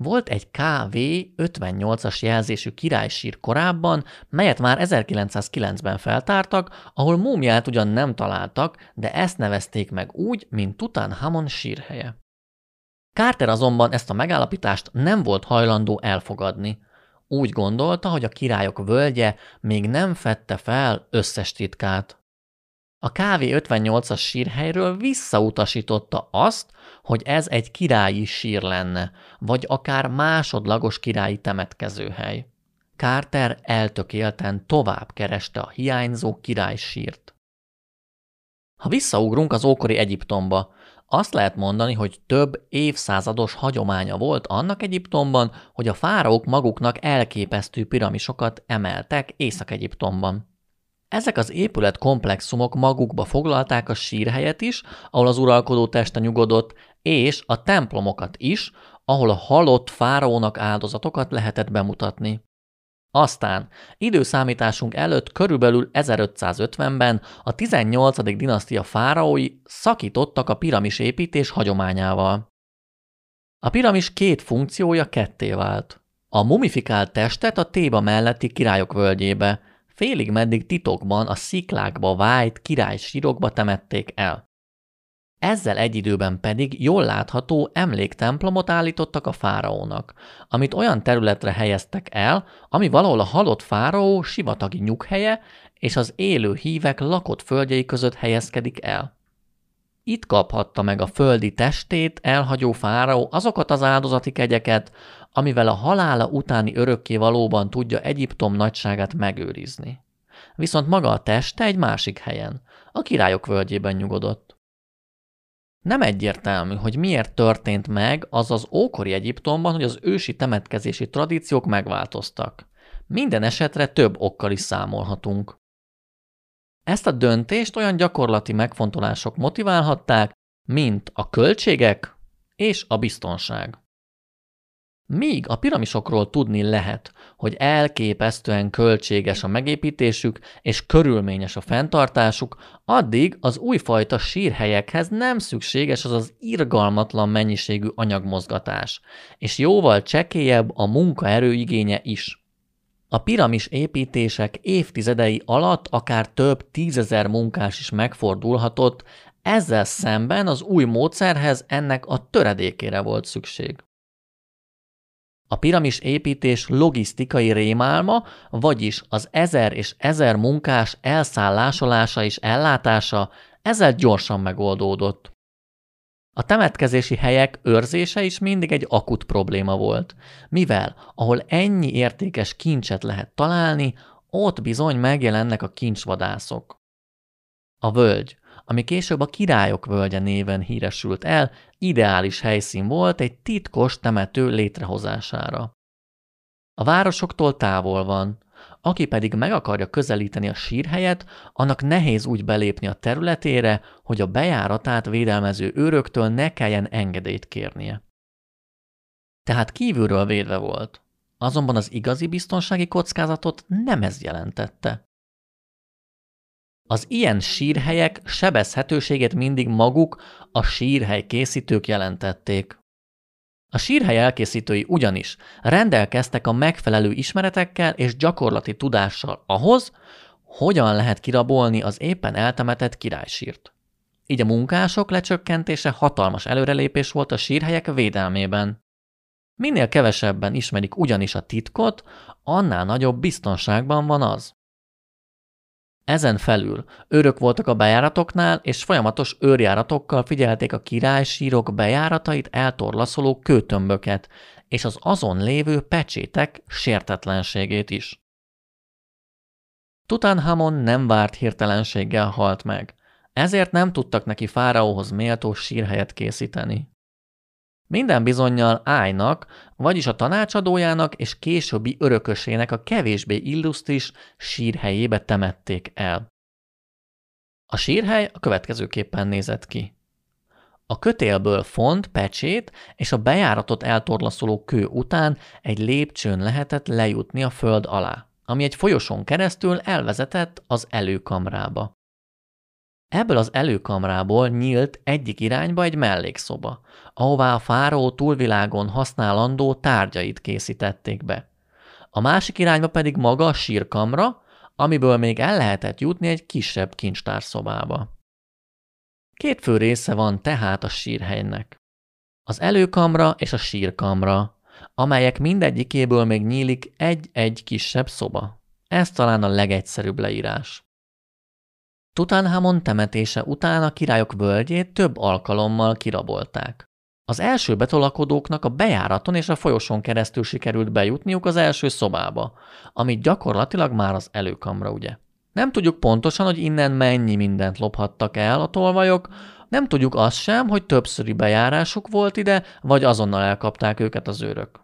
Volt egy KV 58-as jelzésű királysír korábban, melyet már 1909-ben feltártak, ahol múmiát ugyan nem találtak, de ezt nevezték meg úgy, mint Tutankhamon sírhelye. Carter azonban ezt a megállapítást nem volt hajlandó elfogadni. Úgy gondolta, hogy a királyok völgye még nem fette fel összes titkát. A KV 58-as sírhelyről visszautasította azt, hogy ez egy királyi sír lenne, vagy akár másodlagos királyi temetkezőhely. Carter eltökélten tovább kereste a hiányzó királysírt. Ha visszaugrunk az ókori Egyiptomba, azt lehet mondani, hogy több évszázados hagyománya volt annak Egyiptomban, hogy a fáraók maguknak elképesztő piramisokat emeltek Észak-Egyiptomban. Ezek az épületkomplexumok magukba foglalták a sírhelyet is, ahol az uralkodó teste nyugodott, és a templomokat is, ahol a halott fáraónak áldozatokat lehetett bemutatni. Aztán időszámításunk előtt körülbelül 1550-ben a 18. dinasztia fáraói szakítottak a piramis építés hagyományával. A piramis két funkciója ketté vált. A mumifikált testet a Téba melletti királyok völgyébe, félig meddig titokban a sziklákba vájt király sírokba temették el. Ezzel egy időben pedig jól látható emléktemplomot állítottak a fáraónak, amit olyan területre helyeztek el, ami valahol a halott fáraó sivatagi nyughelye és az élő hívek lakott földjei között helyezkedik el. Itt kaphatta meg a földi testét elhagyó fáraó azokat az áldozati kegyeket, amivel a halála utáni örökké valóban tudja Egyiptom nagyságát megőrizni. Viszont maga a teste egy másik helyen, a királyok völgyében nyugodott. Nem egyértelmű, hogy miért történt meg az az ókori Egyiptomban, hogy az ősi temetkezési tradíciók megváltoztak. Minden esetre több okkal is számolhatunk. Ezt a döntést olyan gyakorlati megfontolások motiválhatták, mint a költségek és a biztonság. Míg a piramisokról tudni lehet, hogy elképesztően költséges a megépítésük és körülményes a fenntartásuk, addig az újfajta sírhelyekhez nem szükséges az az irgalmatlan mennyiségű anyagmozgatás, és jóval csekélyebb a munkaerő igénye is. A piramis építések évtizedei alatt akár több tízezer munkás is megfordulhatott, ezzel szemben az új módszerhez ennek a töredékére volt szükség. A piramis építés logisztikai rémálma, vagyis az ezer és ezer munkás elszállásolása és ellátása ezzel gyorsan megoldódott. A temetkezési helyek őrzése is mindig egy akut probléma volt, mivel ahol ennyi értékes kincset lehet találni, ott bizony megjelennek a kincsvadászok. A völgy, ami később a királyok völgye néven híresült el, ideális helyszín volt egy titkos temető létrehozására. A városoktól távol van, aki pedig meg akarja közelíteni a sírhelyet, annak nehéz úgy belépni a területére, hogy a bejáratát védelmező őröktől ne kelljen engedélyt kérnie. Tehát kívülről védve volt. Azonban az igazi biztonsági kockázatot nem ez jelentette. Az ilyen sírhelyek sebezhetőségét mindig maguk, a sírhely készítők jelentették. A sírhely elkészítői ugyanis rendelkeztek a megfelelő ismeretekkel és gyakorlati tudással ahhoz, hogyan lehet kirabolni az éppen eltemetett királysírt. Így a munkások lecsökkentése hatalmas előrelépés volt a sírhelyek védelmében. Minél kevesebben ismerik ugyanis a titkot, annál nagyobb biztonságban van az. Ezen felül őrök voltak a bejáratoknál, és folyamatos őrjáratokkal figyelték a királysírok bejáratait eltorlaszoló kőtömböket, és az azon lévő pecsétek sértetlenségét is. Tutanhamon nem várt hirtelenséggel halt meg, ezért nem tudtak neki fáraóhoz méltó sírhelyet készíteni. Minden bizonyal Ájnak, vagyis a tanácsadójának és későbbi örökösének a kevésbé illusztris sírhelyébe temették el. A sírhely a következőképpen nézett ki. A kötélből font, pecsét és a bejáratot eltorlaszoló kő után egy lépcsőn lehetett lejutni a föld alá, ami egy folyosón keresztül elvezetett az előkamrába. Ebből az előkamrából nyílt egyik irányba egy mellékszoba, ahová a fáraó túlvilágon használandó tárgyait készítették be. A másik irányba pedig maga a sírkamra, amiből még el lehetett jutni egy kisebb kincstárszobába. Két fő része van tehát a sírhelynek. Az előkamra és a sírkamra, amelyek mindegyikéből még nyílik egy-egy kisebb szoba. Ez talán a legegyszerűbb leírás. Tutanhamon temetése után a királyok völgyét több alkalommal kirabolták. Az első betolakodóknak a bejáraton és a folyosón keresztül sikerült bejutniuk az első szobába, amit gyakorlatilag már az előkamra, ugye. Nem tudjuk pontosan, hogy innen mennyi mindent lophattak el a tolvajok, nem tudjuk azt sem, hogy többszöri bejárásuk volt ide, vagy azonnal elkapták őket az őrök.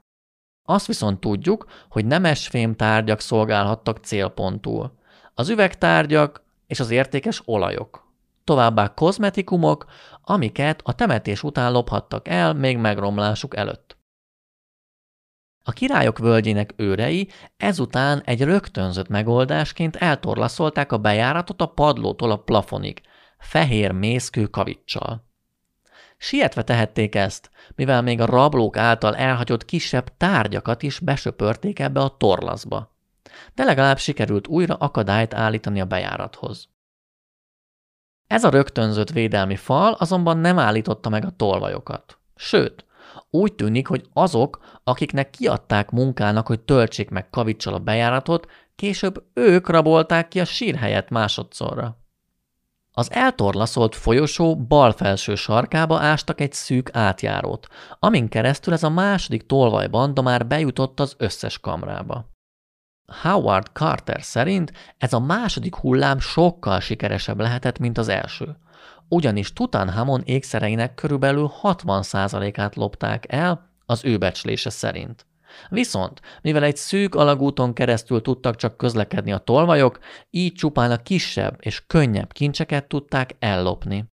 Azt viszont tudjuk, hogy nemes fém tárgyak szolgálhattak célpontul. Az üvegtárgyak és az értékes olajok. Továbbá kozmetikumok, amiket a temetés után lophattak el még megromlásuk előtt. A királyok völgyének őrei ezután egy rögtönzött megoldásként eltorlaszolták a bejáratot a padlótól a plafonig, fehér mészkő kavicsal. Sietve tehették ezt, mivel még a rablók által elhagyott kisebb tárgyakat is besöpörték ebbe a torlaszba. De legalább sikerült újra akadályt állítani a bejárathoz. Ez a rögtönzött védelmi fal azonban nem állította meg a tolvajokat. Sőt, úgy tűnik, hogy azok, akiknek kiadták munkának, hogy töltsék meg kavicsal a bejáratot, később ők rabolták ki a sírhelyet másodszorra. Az eltorlaszolt folyosó bal felső sarkába ástak egy szűk átjárót, amin keresztül ez a második tolvajbanda már bejutott az összes kamrába. Howard Carter szerint ez a második hullám sokkal sikeresebb lehetett, mint az első. Ugyanis Tutankhamon ékszereinek körülbelül 60%-át lopták el az ő becslése szerint. Viszont, mivel egy szűk alagúton keresztül tudtak csak közlekedni a tolvajok, így csupán a kisebb és könnyebb kincseket tudták ellopni.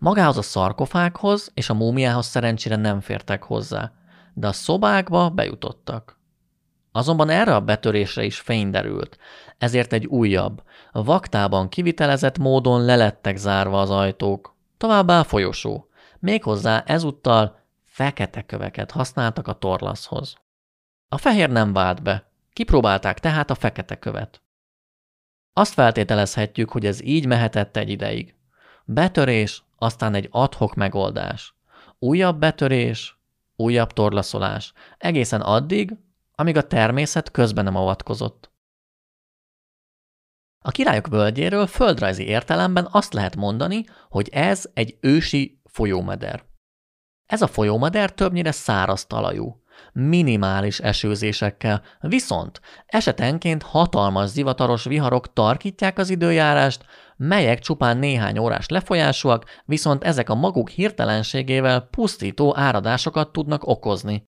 Magához a szarkofághoz és a múmiához szerencsére nem fértek hozzá, de a szobákba bejutottak. Azonban erre a betörésre is fény derült, ezért egy újabb, vaktában kivitelezett módon lelettek zárva az ajtók, továbbá folyosó. Méghozzá ezúttal fekete köveket használtak a torlaszhoz. A fehér nem vált be, kipróbálták tehát a fekete követ. Azt feltételezhetjük, hogy ez így mehetett egy ideig. Betörés, aztán egy adhok megoldás. Újabb betörés, újabb torlaszolás, egészen addig, amíg a természet közben nem avatkozott. A királyok völgyéről földrajzi értelemben azt lehet mondani, hogy ez egy ősi folyómeder. Ez a folyómeder többnyire száraz talajú, minimális esőzésekkel, viszont esetenként hatalmas zivataros viharok tarkítják az időjárást, melyek csupán néhány órás lefolyásúak, viszont ezek a maguk hirtelenségével pusztító áradásokat tudnak okozni.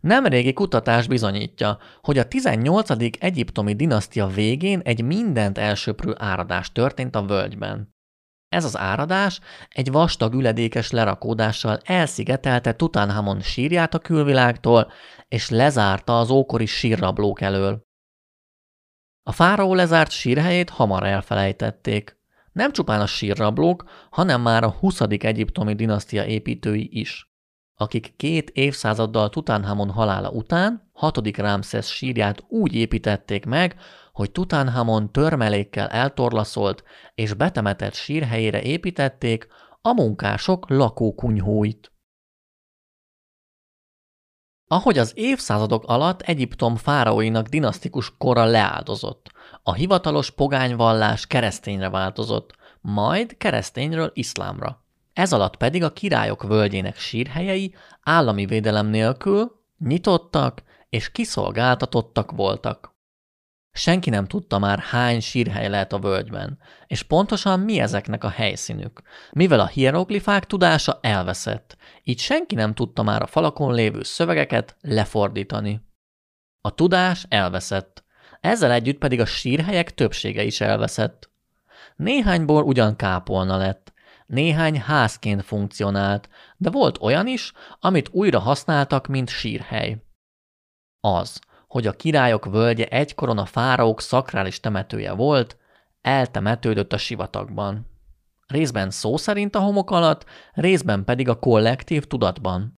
Nemrégi kutatás bizonyítja, hogy a 18. egyiptomi dinasztia végén egy mindent elsöprő áradás történt a völgyben. Ez az áradás egy vastag üledékes lerakódással elszigetelte Tutanhamon sírját a külvilágtól, és lezárta az ókori sírrablók elől. A fáraó lezárt sírhelyét hamar elfelejtették. Nem csupán a sírrablók, hanem már a 20. egyiptomi dinasztia építői is akik két évszázaddal Tutanhamon halála után hatodik Rámszesz sírját úgy építették meg, hogy Tutanhamon törmelékkel eltorlaszolt és betemetett sírhelyére építették a munkások lakókunyhóit. Ahogy az évszázadok alatt Egyiptom fáraóinak dinasztikus kora leáldozott, a hivatalos pogányvallás keresztényre változott, majd keresztényről iszlámra. Ez alatt pedig a királyok völgyének sírhelyei állami védelem nélkül nyitottak és kiszolgáltatottak voltak. Senki nem tudta már, hány sírhely lehet a völgyben, és pontosan mi ezeknek a helyszínük, mivel a hieroglifák tudása elveszett, így senki nem tudta már a falakon lévő szövegeket lefordítani. A tudás elveszett, ezzel együtt pedig a sírhelyek többsége is elveszett. Néhányból ugyan kápolna lett, néhány házként funkcionált, de volt olyan is, amit újra használtak, mint sírhely. Az, hogy a királyok völgye egykoron a fáraók szakrális temetője volt, eltemetődött a sivatagban. Részben szó szerint a homok alatt, részben pedig a kollektív tudatban.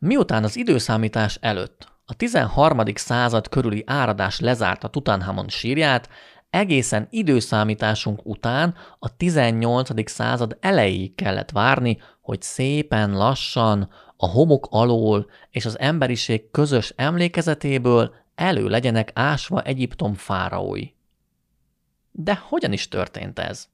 Miután az időszámítás előtt a 13. század körüli áradás lezárta Tutanhamon sírját, egészen időszámításunk után a 18. század elejéig kellett várni, hogy szépen lassan a homok alól és az emberiség közös emlékezetéből elő legyenek ásva Egyiptom fáraói. De hogyan is történt ez?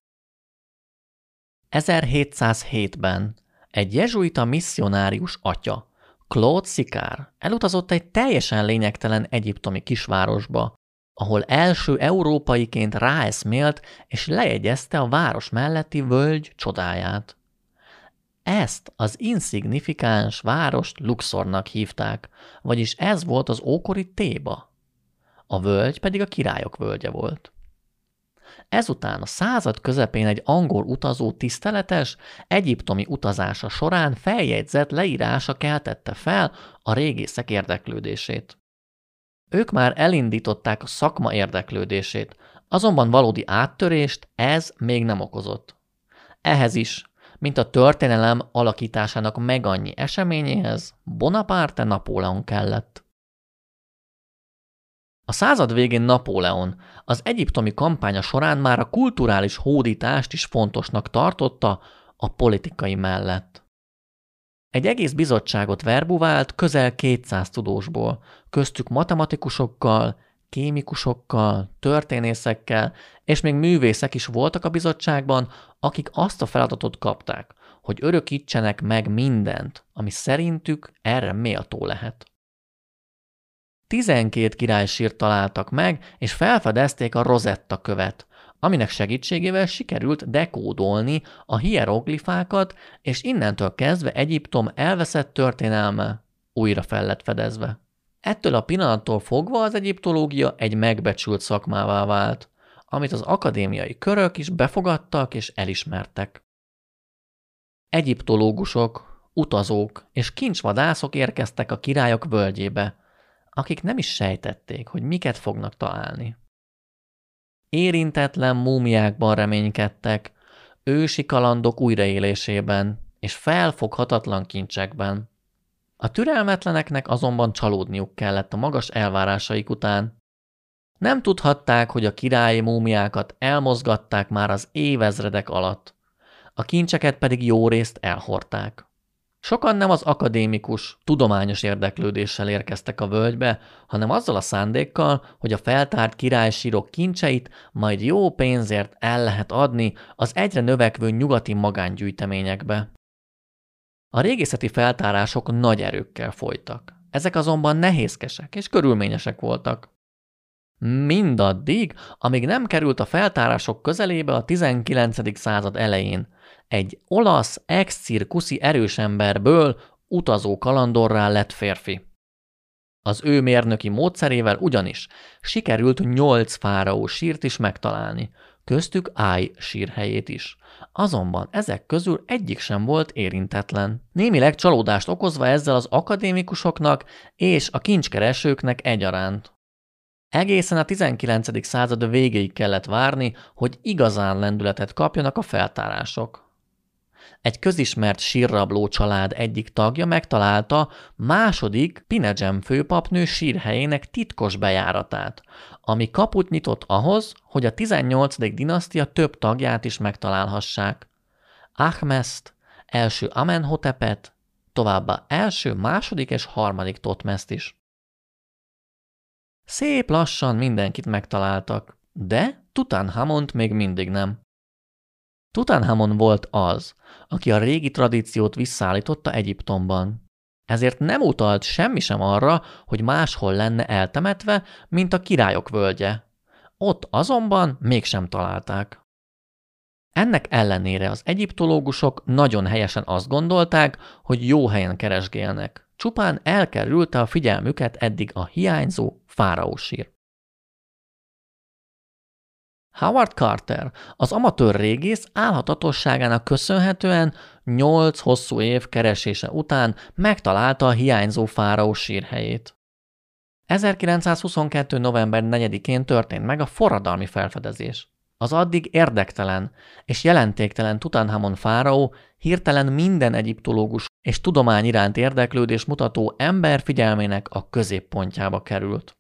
1707-ben egy jezsuita misszionárius atya, Claude Sicard elutazott egy teljesen lényegtelen egyiptomi kisvárosba, ahol első európaiként ráeszmélt és lejegyezte a város melletti völgy csodáját. Ezt az insignifikáns várost Luxornak hívták, vagyis ez volt az ókori Téba. A völgy pedig a királyok völgye volt. Ezután a század közepén egy angol utazó tiszteletes, egyiptomi utazása során feljegyzett leírása keltette fel a régészek érdeklődését. Ők már elindították a szakma érdeklődését, azonban valódi áttörést ez még nem okozott. Ehhez is, mint a történelem alakításának meg annyi eseményéhez, Bonaparte Napóleon kellett. A század végén Napóleon az egyiptomi kampánya során már a kulturális hódítást is fontosnak tartotta a politikai mellett. Egy egész bizottságot verbuvált közel 200 tudósból, köztük matematikusokkal, kémikusokkal, történészekkel, és még művészek is voltak a bizottságban, akik azt a feladatot kapták, hogy örökítsenek meg mindent, ami szerintük erre méltó lehet. 12 királysírt találtak meg, és felfedezték a Rosetta követ, aminek segítségével sikerült dekódolni a hieroglifákat, és innentől kezdve Egyiptom elveszett történelme újra fel lett fedezve. Ettől a pillanattól fogva az egyiptológia egy megbecsült szakmává vált, amit az akadémiai körök is befogadtak és elismertek. Egyiptológusok, utazók és kincsvadászok érkeztek a királyok völgyébe, akik nem is sejtették, hogy miket fognak találni. Érintetlen múmiákban reménykedtek, ősi kalandok újraélésében és felfoghatatlan kincsekben. A türelmetleneknek azonban csalódniuk kellett a magas elvárásaik után. Nem tudhatták, hogy a királyi múmiákat elmozgatták már az évezredek alatt, a kincseket pedig jó részt elhorták. Sokan nem az akadémikus, tudományos érdeklődéssel érkeztek a völgybe, hanem azzal a szándékkal, hogy a feltárt királysírok kincseit majd jó pénzért el lehet adni az egyre növekvő nyugati magángyűjteményekbe. A régészeti feltárások nagy erőkkel folytak. Ezek azonban nehézkesek és körülményesek voltak. Mindaddig, amíg nem került a feltárások közelébe a 19. század elején, egy olasz ex-cirkuszi erősemberből utazó kalandorrá lett férfi. Az ő mérnöki módszerével ugyanis sikerült nyolc fáraó sírt is megtalálni, köztük Áj sírhelyét is. Azonban ezek közül egyik sem volt érintetlen. Némileg csalódást okozva ezzel az akadémikusoknak és a kincskeresőknek egyaránt. Egészen a 19. század végéig kellett várni, hogy igazán lendületet kapjanak a feltárások. Egy közismert sírrabló család egyik tagja megtalálta második Pinegem főpapnő sírhelyének titkos bejáratát, ami kaput nyitott ahhoz, hogy a 18. dinasztia több tagját is megtalálhassák. Ahmest, első Amenhotepet, továbbá első, második és harmadik Totmest is. Szép lassan mindenkit megtaláltak, de Tutanhamont még mindig nem. Tutanhamon volt az, aki a régi tradíciót visszaállította Egyiptomban. Ezért nem utalt semmi sem arra, hogy máshol lenne eltemetve, mint a királyok völgye. Ott azonban mégsem találták. Ennek ellenére az egyiptológusok nagyon helyesen azt gondolták, hogy jó helyen keresgélnek. Csupán elkerülte a figyelmüket eddig a hiányzó fáraósír. Howard Carter az amatőr régész álhatatosságának köszönhetően nyolc hosszú év keresése után megtalálta a hiányzó fáraó sírhelyét. 1922. november 4-én történt meg a forradalmi felfedezés. Az addig érdektelen és jelentéktelen Tutanhamon fáraó hirtelen minden egyiptológus és tudomány iránt érdeklődés mutató ember figyelmének a középpontjába került.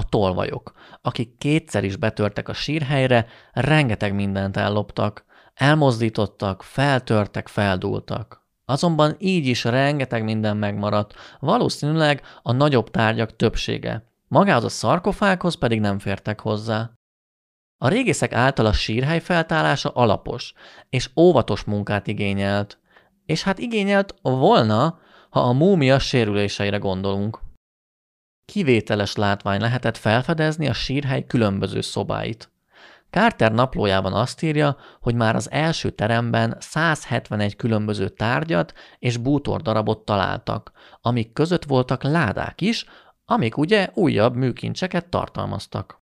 A tolvajok, akik kétszer is betörtek a sírhelyre, rengeteg mindent elloptak, elmozdítottak, feltörtek, feldúltak. Azonban így is rengeteg minden megmaradt, valószínűleg a nagyobb tárgyak többsége. Magához a szarkofághoz pedig nem fértek hozzá. A régészek által a sírhely feltárása alapos és óvatos munkát igényelt, és hát igényelt volna, ha a múmia sérüléseire gondolunk. Kivételes látvány lehetett felfedezni a sírhely különböző szobáit. Carter naplójában azt írja, hogy már az első teremben 171 különböző tárgyat és bútor darabot találtak, amik között voltak ládák is, amik ugye újabb műkincseket tartalmaztak.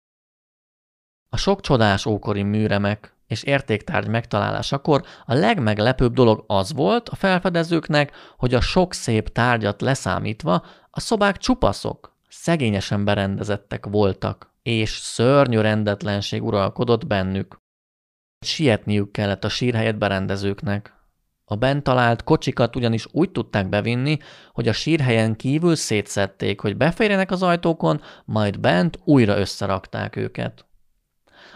A sok csodás ókori műremek és értéktárgy megtalálásakor a legmeglepőbb dolog az volt a felfedezőknek, hogy a sok szép tárgyat leszámítva a szobák csupaszok, szegényesen berendezettek voltak, és szörnyű rendetlenség uralkodott bennük. Sietniük kellett a sírhelyet berendezőknek. A bent talált kocsikat ugyanis úgy tudták bevinni, hogy a sírhelyen kívül szétszették, hogy beférjenek az ajtókon, majd bent újra összerakták őket.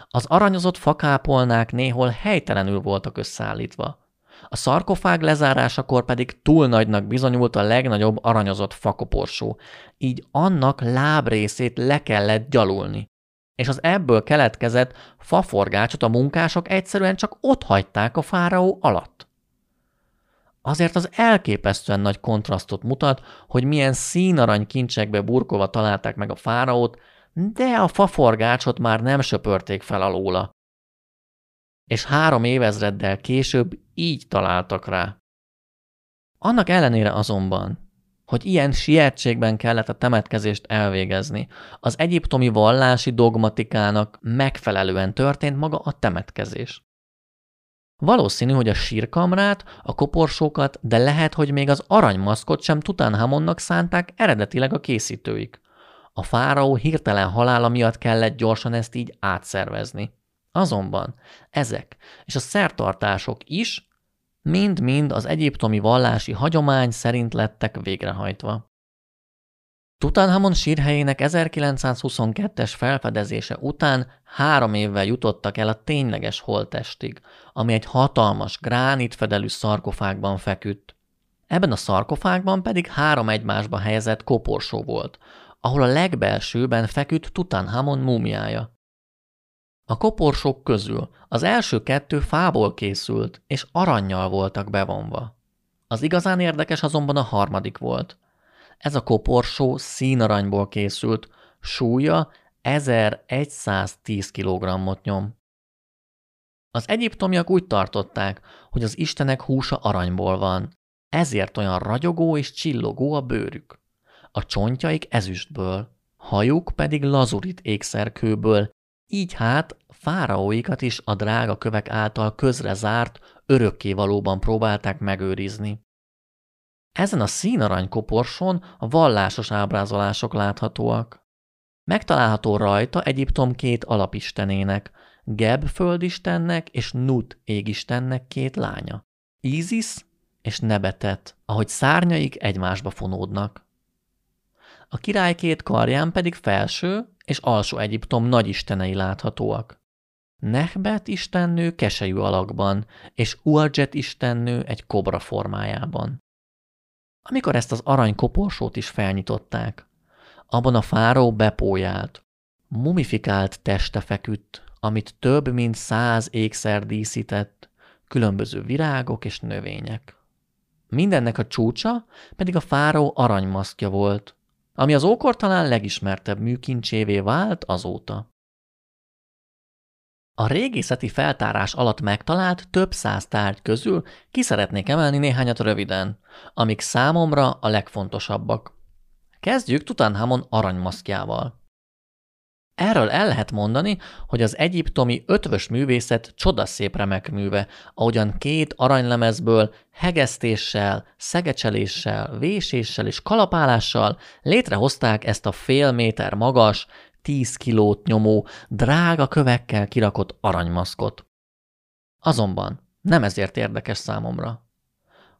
Az aranyozott fakápolnák néhol helytelenül voltak összeállítva. A szarkofág lezárásakor pedig túl nagynak bizonyult a legnagyobb aranyozott fakoporsó, így annak lábrészét le kellett gyalulni. És az ebből keletkezett faforgácsot a munkások egyszerűen csak ott hagyták a fáraó alatt. Azért az elképesztően nagy kontrasztot mutat, hogy milyen színarany kincsekbe burkolva találták meg a fáraót, de a faforgácsot már nem söpörték fel alóla. És három évezreddel később így találtak rá. Annak ellenére azonban, hogy ilyen sietségben kellett a temetkezést elvégezni, az egyiptomi vallási dogmatikának megfelelően történt maga a temetkezés. Valószínű, hogy a sírkamrát, a koporsókat, de lehet, hogy még az aranymaszkot sem Tutanhamonnak szánták eredetileg a készítőik. A fáraó hirtelen halála miatt kellett gyorsan ezt így átszervezni. Azonban ezek és a szertartások is mind-mind az egyiptomi vallási hagyomány szerint lettek végrehajtva. Tutanhamon sírhelyének 1922-es felfedezése után három évvel jutottak el a tényleges holttestig, ami egy hatalmas, gránitfedelű szarkofágban feküdt. Ebben a szarkofágban pedig három egymásba helyezett koporsó volt, ahol a legbelsőben feküdt Tutanhamon múmiája. A koporsók közül az első kettő fából készült, és aranyjal voltak bevonva. Az igazán érdekes azonban a harmadik volt. Ez a koporsó színaranyból készült, súlya 1110 kg nyom. Az egyiptomiak úgy tartották, hogy az istenek húsa aranyból van, ezért olyan ragyogó és csillogó a bőrük a csontjaik ezüstből, hajuk pedig lazurit ékszerkőből, így hát fáraóikat is a drága kövek által közre zárt, valóban próbálták megőrizni. Ezen a színarany koporson a vallásos ábrázolások láthatóak. Megtalálható rajta Egyiptom két alapistenének, Geb földistennek és Nut égistennek két lánya, Isis és Nebetet, ahogy szárnyaik egymásba fonódnak. A király két karján pedig felső és alsó Egyiptom nagyistenei láthatóak. Nehbet istennő keselyű alakban, és Uadjet istennő egy kobra formájában. Amikor ezt az arany koporsót is felnyitották, abban a fáró bepójált, mumifikált teste feküdt, amit több mint száz ékszer díszített, különböző virágok és növények. Mindennek a csúcsa pedig a fáró aranymaszkja volt, ami az ókor talán legismertebb műkincsévé vált azóta. A régészeti feltárás alatt megtalált több száz tárgy közül ki szeretnék emelni néhányat röviden, amik számomra a legfontosabbak. Kezdjük Tutanhamon aranymaszkjával. Erről el lehet mondani, hogy az egyiptomi ötvös művészet csodaszép remek műve, ahogyan két aranylemezből hegesztéssel, szegecseléssel, véséssel és kalapálással létrehozták ezt a fél méter magas, tíz kilót nyomó, drága kövekkel kirakott aranymaszkot. Azonban nem ezért érdekes számomra,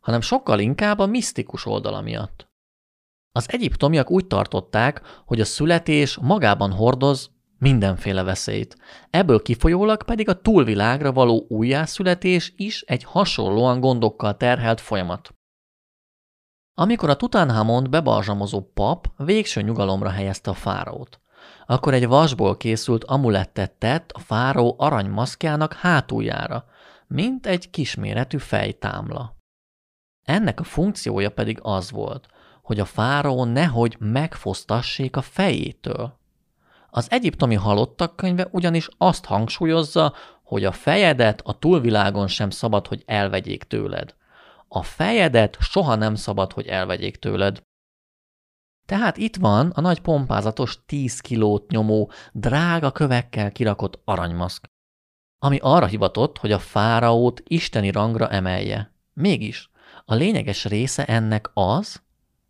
hanem sokkal inkább a misztikus oldala miatt. Az egyiptomiak úgy tartották, hogy a születés magában hordoz mindenféle veszélyt. Ebből kifolyólag pedig a túlvilágra való újjászületés is egy hasonlóan gondokkal terhelt folyamat. Amikor a Tutanhamont bebalzsamozó pap végső nyugalomra helyezte a fáraót, akkor egy vasból készült amulettet tett a fáró aranymaszkjának hátuljára, mint egy kisméretű fejtámla. Ennek a funkciója pedig az volt, hogy a fáraó nehogy megfosztassék a fejétől. Az egyiptomi halottak könyve ugyanis azt hangsúlyozza, hogy a fejedet a túlvilágon sem szabad, hogy elvegyék tőled. A fejedet soha nem szabad, hogy elvegyék tőled. Tehát itt van a nagy pompázatos 10 kilót nyomó, drága kövekkel kirakott aranymaszk, ami arra hivatott, hogy a fáraót isteni rangra emelje. Mégis, a lényeges része ennek az,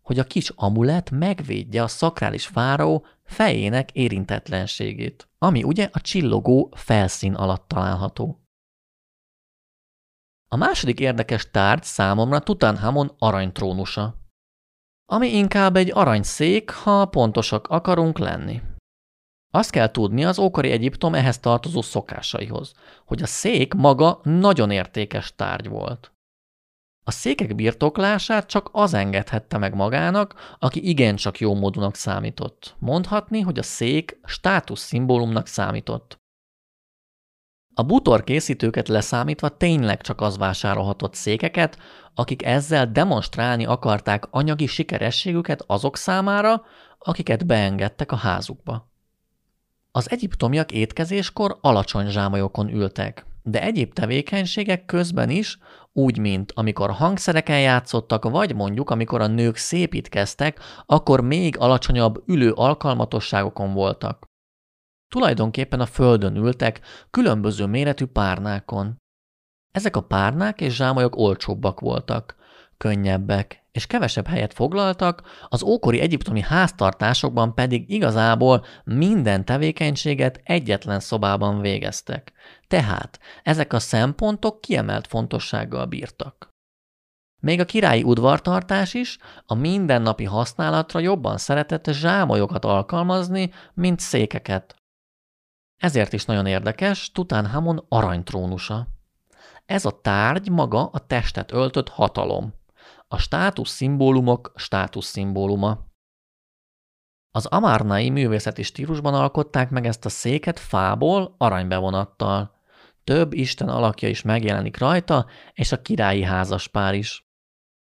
hogy a kis amulet megvédje a szakrális fáraó fejének érintetlenségét, ami ugye a csillogó felszín alatt található. A második érdekes tárgy számomra Tutankhamon aranytrónusa, ami inkább egy aranyszék, ha pontosak akarunk lenni. Azt kell tudni az ókori Egyiptom ehhez tartozó szokásaihoz, hogy a szék maga nagyon értékes tárgy volt. A székek birtoklását csak az engedhette meg magának, aki igencsak jó módúnak számított. Mondhatni, hogy a szék státuszszimbólumnak számított. A butor készítőket leszámítva tényleg csak az vásárolhatott székeket, akik ezzel demonstrálni akarták anyagi sikerességüket azok számára, akiket beengedtek a házukba. Az egyiptomiak étkezéskor alacsony zsámolyokon ültek, de egyéb tevékenységek közben is, úgy, mint amikor hangszereken játszottak, vagy mondjuk, amikor a nők szépítkeztek, akkor még alacsonyabb ülő alkalmatosságokon voltak. Tulajdonképpen a földön ültek, különböző méretű párnákon. Ezek a párnák és zsámolyok olcsóbbak voltak, könnyebbek, és kevesebb helyet foglaltak, az ókori egyiptomi háztartásokban pedig igazából minden tevékenységet egyetlen szobában végeztek. Tehát ezek a szempontok kiemelt fontossággal bírtak. Még a királyi udvartartás is a mindennapi használatra jobban szeretett zsámolyokat alkalmazni, mint székeket. Ezért is nagyon érdekes Tutankhamon aranytrónusa. Ez a tárgy maga a testet öltött hatalom. A státusz szimbólumok státusz szimbóluma. Az amárnai művészeti stílusban alkották meg ezt a széket fából, aranybevonattal. Több isten alakja is megjelenik rajta, és a királyi házaspár is.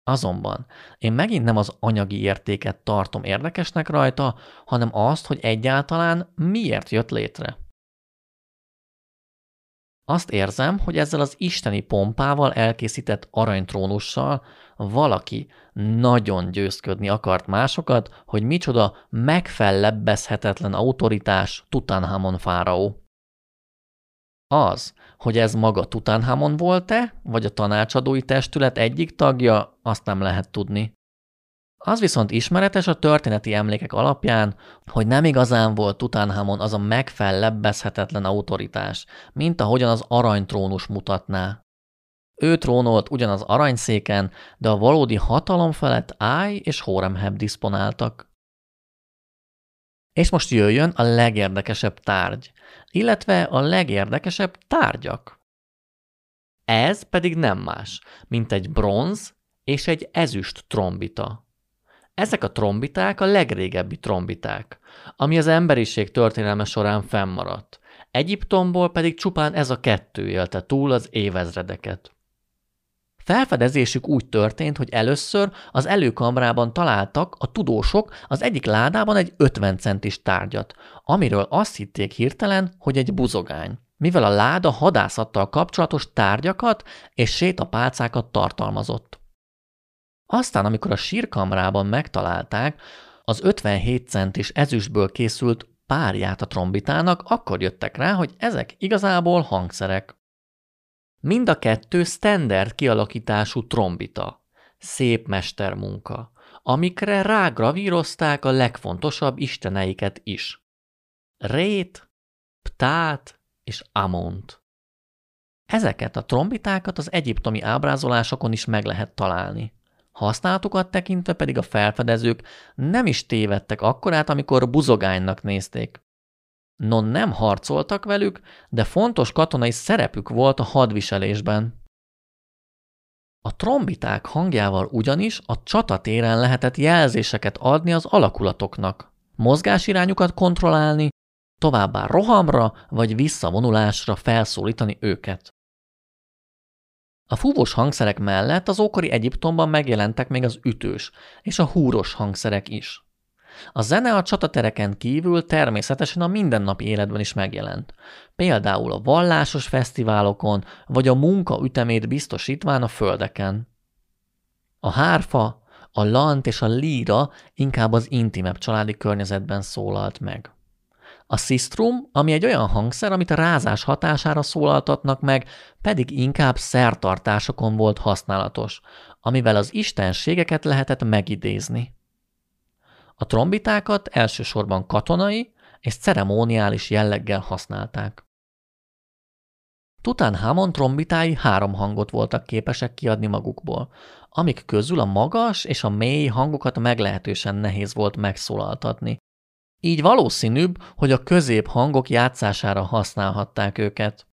Azonban én megint nem az anyagi értéket tartom érdekesnek rajta, hanem azt, hogy egyáltalán miért jött létre. Azt érzem, hogy ezzel az isteni pompával elkészített aranytrónussal valaki nagyon győzködni akart másokat, hogy micsoda megfellebbezhetetlen autoritás Tutanhamon fáraó. Az, hogy ez maga Tutanhamon volt-e, vagy a tanácsadói testület egyik tagja, azt nem lehet tudni. Az viszont ismeretes a történeti emlékek alapján, hogy nem igazán volt Tutanhamon az a megfellebbezhetetlen autoritás, mint ahogyan az aranytrónus mutatná. Ő trónolt ugyan az aranyszéken, de a valódi hatalom felett Áj és Hóremheb diszponáltak. És most jöjjön a legérdekesebb tárgy, illetve a legérdekesebb tárgyak. Ez pedig nem más, mint egy bronz és egy ezüst trombita. Ezek a trombiták a legrégebbi trombiták, ami az emberiség történelme során fennmaradt. Egyiptomból pedig csupán ez a kettő élte túl az évezredeket. Felfedezésük úgy történt, hogy először az előkamrában találtak a tudósok az egyik ládában egy 50 centis tárgyat, amiről azt hitték hirtelen, hogy egy buzogány, mivel a láda hadászattal kapcsolatos tárgyakat és sétapálcákat tartalmazott. Aztán, amikor a sírkamrában megtalálták az 57 centis ezüstből készült párját a trombitának, akkor jöttek rá, hogy ezek igazából hangszerek. Mind a kettő standard kialakítású trombita. Szép mestermunka, amikre rágravírozták a legfontosabb isteneiket is. Rét, Ptát és Amont. Ezeket a trombitákat az egyiptomi ábrázolásokon is meg lehet találni. Használatukat tekintve pedig a felfedezők nem is tévedtek akkorát, amikor buzogánynak nézték. Non nem harcoltak velük, de fontos katonai szerepük volt a hadviselésben. A trombiták hangjával ugyanis a csatatéren lehetett jelzéseket adni az alakulatoknak, mozgásirányukat kontrollálni, továbbá rohamra vagy visszavonulásra felszólítani őket. A fúvós hangszerek mellett az ókori Egyiptomban megjelentek még az ütős és a húros hangszerek is. A zene a csatatereken kívül természetesen a mindennapi életben is megjelent. Például a vallásos fesztiválokon, vagy a munka ütemét biztosítván a földeken. A hárfa, a lant és a líra inkább az intimebb családi környezetben szólalt meg. A sistrum, ami egy olyan hangszer, amit a rázás hatására szólaltatnak meg, pedig inkább szertartásokon volt használatos, amivel az istenségeket lehetett megidézni. A trombitákat elsősorban katonai és ceremóniális jelleggel használták. Hamon trombitái három hangot voltak képesek kiadni magukból, amik közül a magas és a mély hangokat meglehetősen nehéz volt megszólaltatni, így valószínűbb, hogy a közép hangok játszására használhatták őket.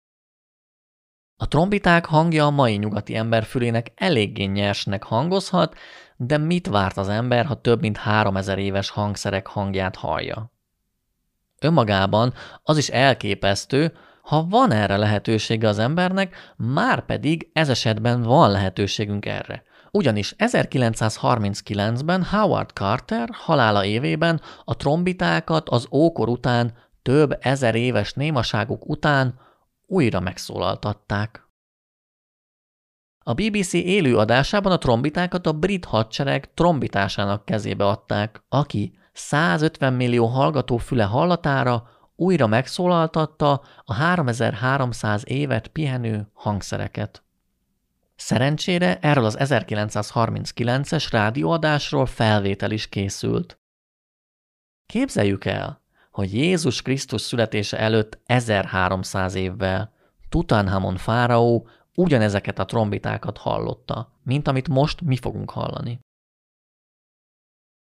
A trombiták hangja a mai nyugati ember fülének eléggé nyersnek hangozhat, de mit várt az ember, ha több mint három ezer éves hangszerek hangját hallja? Önmagában az is elképesztő, ha van erre lehetősége az embernek, már pedig ez esetben van lehetőségünk erre. Ugyanis 1939-ben Howard Carter halála évében a trombitákat az ókor után több ezer éves némaságuk után újra megszólaltatták. A BBC élő adásában a trombitákat a brit hadsereg trombitásának kezébe adták, aki 150 millió hallgató füle hallatára újra megszólaltatta a 3300 évet pihenő hangszereket. Szerencsére erről az 1939-es rádióadásról felvétel is készült. Képzeljük el, hogy Jézus Krisztus születése előtt 1300 évvel Tutanhamon fáraó ugyanezeket a trombitákat hallotta, mint amit most mi fogunk hallani.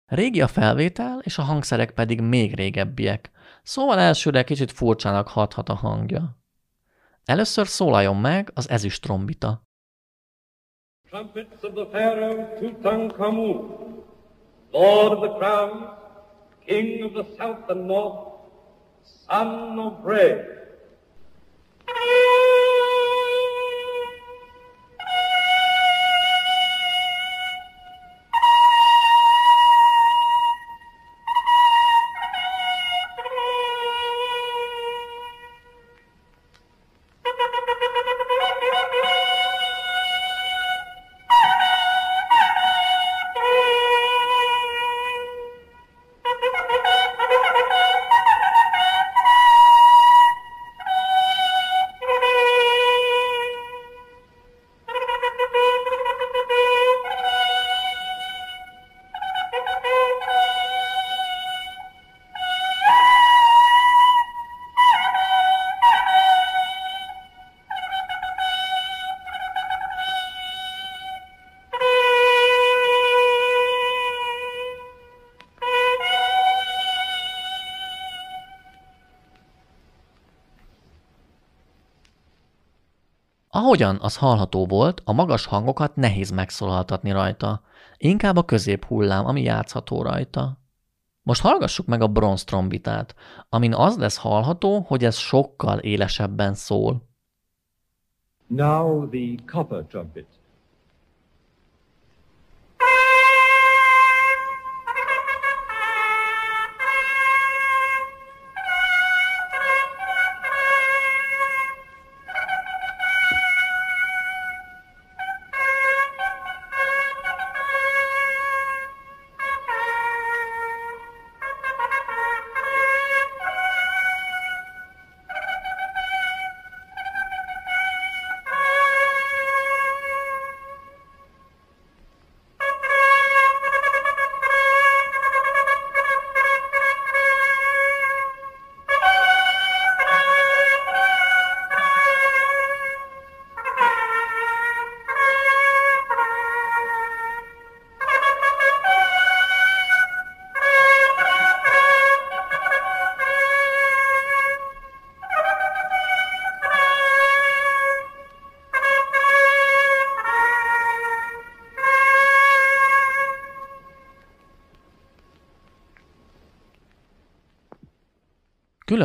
Régi a felvétel, és a hangszerek pedig még régebbiek, szóval elsőre kicsit furcsának hathat a hangja. Először szólaljon meg az ezüst trombita. trumpets of the Pharaoh Tutankhamun, Lord of the Crowns, King of the South and North, Son of Bread. Ahogyan az hallható volt, a magas hangokat nehéz megszólaltatni rajta. Inkább a közép hullám, ami játszható rajta. Most hallgassuk meg a bronz trombitát, amin az lesz hallható, hogy ez sokkal élesebben szól. Now the copper trumpet.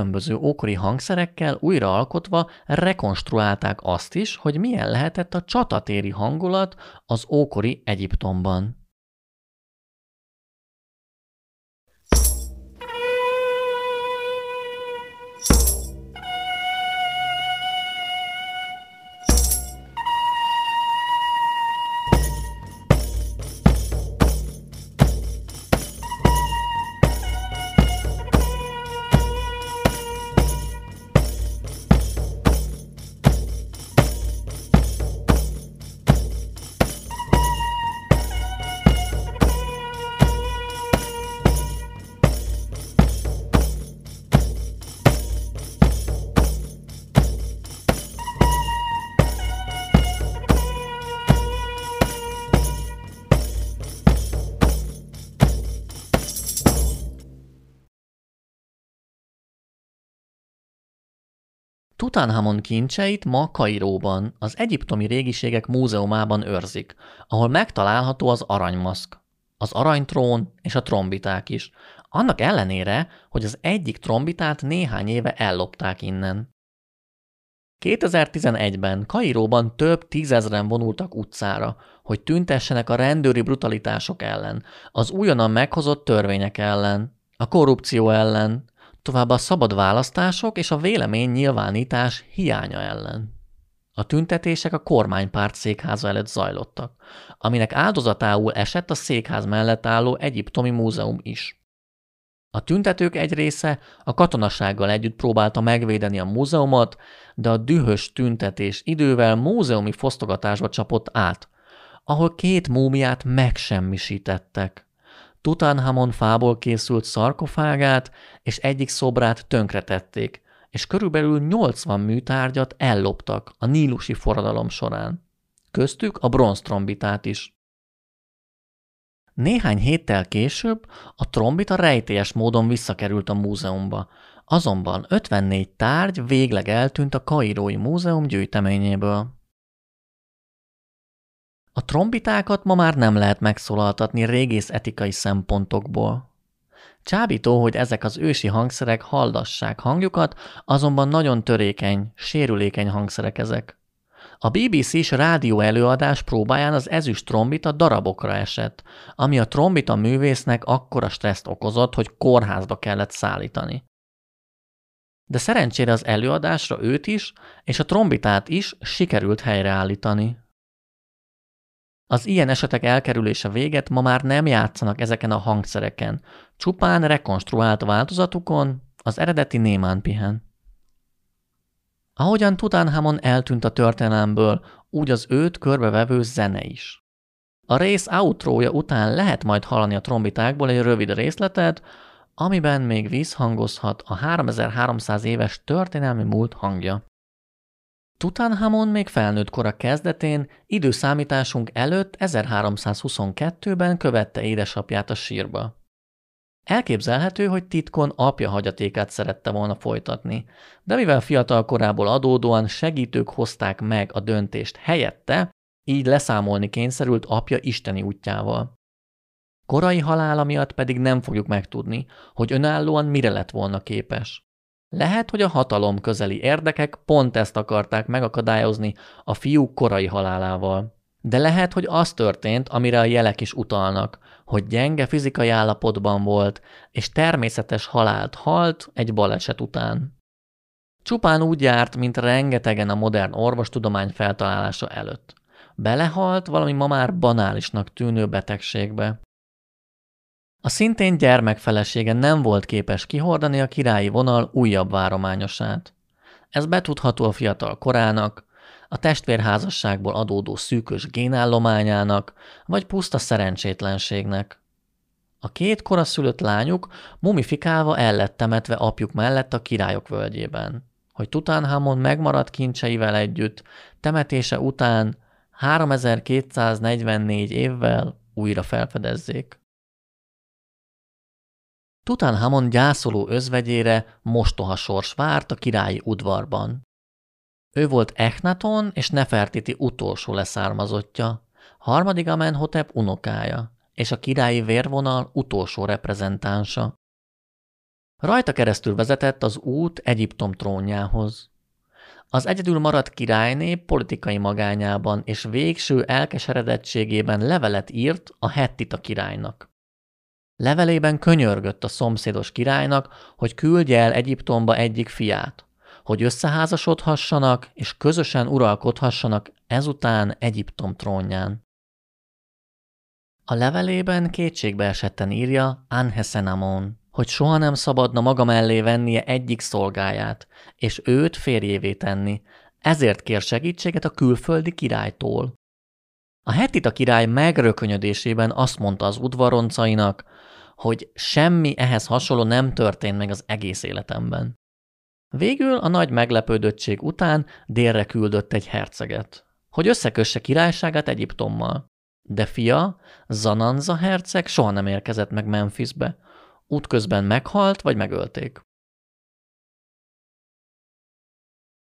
Különböző ókori hangszerekkel újraalkotva rekonstruálták azt is, hogy milyen lehetett a csatatéri hangulat az ókori Egyiptomban. Tutanhamon kincseit ma Kairóban, az Egyiptomi Régiségek Múzeumában őrzik, ahol megtalálható az aranymaszk, az aranytrón és a trombiták is, annak ellenére, hogy az egyik trombitát néhány éve ellopták innen. 2011-ben Kairóban több tízezren vonultak utcára, hogy tüntessenek a rendőri brutalitások ellen, az újonnan meghozott törvények ellen, a korrupció ellen, továbbá a szabad választások és a vélemény nyilvánítás hiánya ellen. A tüntetések a kormánypárt székháza előtt zajlottak, aminek áldozatául esett a székház mellett álló Egyiptomi Múzeum is. A tüntetők egy része a katonasággal együtt próbálta megvédeni a múzeumot, de a dühös tüntetés idővel múzeumi fosztogatásba csapott át, ahol két múmiát megsemmisítettek. Tutanhamon fából készült szarkofágát és egyik szobrát tönkretették, és körülbelül 80 műtárgyat elloptak a nílusi forradalom során. Köztük a bronztrombitát is. Néhány héttel később a trombita rejtélyes módon visszakerült a múzeumba, azonban 54 tárgy végleg eltűnt a Kairói Múzeum gyűjteményéből. A trombitákat ma már nem lehet megszólaltatni régész etikai szempontokból. Csábító, hogy ezek az ősi hangszerek hallassák hangjukat, azonban nagyon törékeny, sérülékeny hangszerek ezek. A BBC-s rádió előadás próbáján az ezüst trombita darabokra esett, ami a trombita művésznek akkora stresszt okozott, hogy kórházba kellett szállítani. De szerencsére az előadásra őt is, és a trombitát is sikerült helyreállítani. Az ilyen esetek elkerülése véget ma már nem játszanak ezeken a hangszereken, csupán rekonstruált változatukon az eredeti némán pihen. Ahogyan Tutankhamon eltűnt a történelemből, úgy az őt körbevevő zene is. A rész outrója után lehet majd hallani a trombitákból egy rövid részletet, amiben még vízhangozhat a 3300 éves történelmi múlt hangja. Tutanhamon még felnőtt kora kezdetén, időszámításunk előtt 1322-ben követte édesapját a sírba. Elképzelhető, hogy titkon apja hagyatékát szerette volna folytatni, de mivel fiatal korából adódóan segítők hozták meg a döntést helyette, így leszámolni kényszerült apja isteni útjával. Korai halála miatt pedig nem fogjuk megtudni, hogy önállóan mire lett volna képes. Lehet, hogy a hatalom közeli érdekek pont ezt akarták megakadályozni a fiú korai halálával. De lehet, hogy az történt, amire a jelek is utalnak, hogy gyenge fizikai állapotban volt, és természetes halált halt egy baleset után. Csupán úgy járt, mint rengetegen a modern orvostudomány feltalálása előtt. Belehalt valami ma már banálisnak tűnő betegségbe. A szintén gyermekfelesége nem volt képes kihordani a királyi vonal újabb várományosát. Ez betudható a fiatal korának, a testvérházasságból adódó szűkös génállományának, vagy puszta szerencsétlenségnek. A két koraszülött lányuk mumifikálva el lett temetve apjuk mellett a királyok völgyében, hogy Tutanhamon megmaradt kincseivel együtt temetése után 3244 évvel újra felfedezzék. Tutanhamon gyászoló özvegyére mostoha sors várt a királyi udvarban. Ő volt Echnaton és Nefertiti utolsó leszármazottja, harmadik Amenhotep unokája, és a királyi vérvonal utolsó reprezentánsa. Rajta keresztül vezetett az út Egyiptom trónjához. Az egyedül maradt királyné politikai magányában és végső elkeseredettségében levelet írt a Hettita királynak. Levelében könyörgött a szomszédos királynak, hogy küldje el Egyiptomba egyik fiát, hogy összeházasodhassanak és közösen uralkodhassanak ezután Egyiptom trónján. A levelében kétségbe esetten írja Anhesenamon, hogy soha nem szabadna maga mellé vennie egyik szolgáját, és őt férjévé tenni, ezért kér segítséget a külföldi királytól. A hetita király megrökönyödésében azt mondta az udvaroncainak, hogy semmi ehhez hasonló nem történt meg az egész életemben. Végül a nagy meglepődöttség után délre küldött egy herceget, hogy összekösse királyságát Egyiptommal. De fia, Zananza herceg soha nem érkezett meg Memphisbe, útközben meghalt vagy megölték.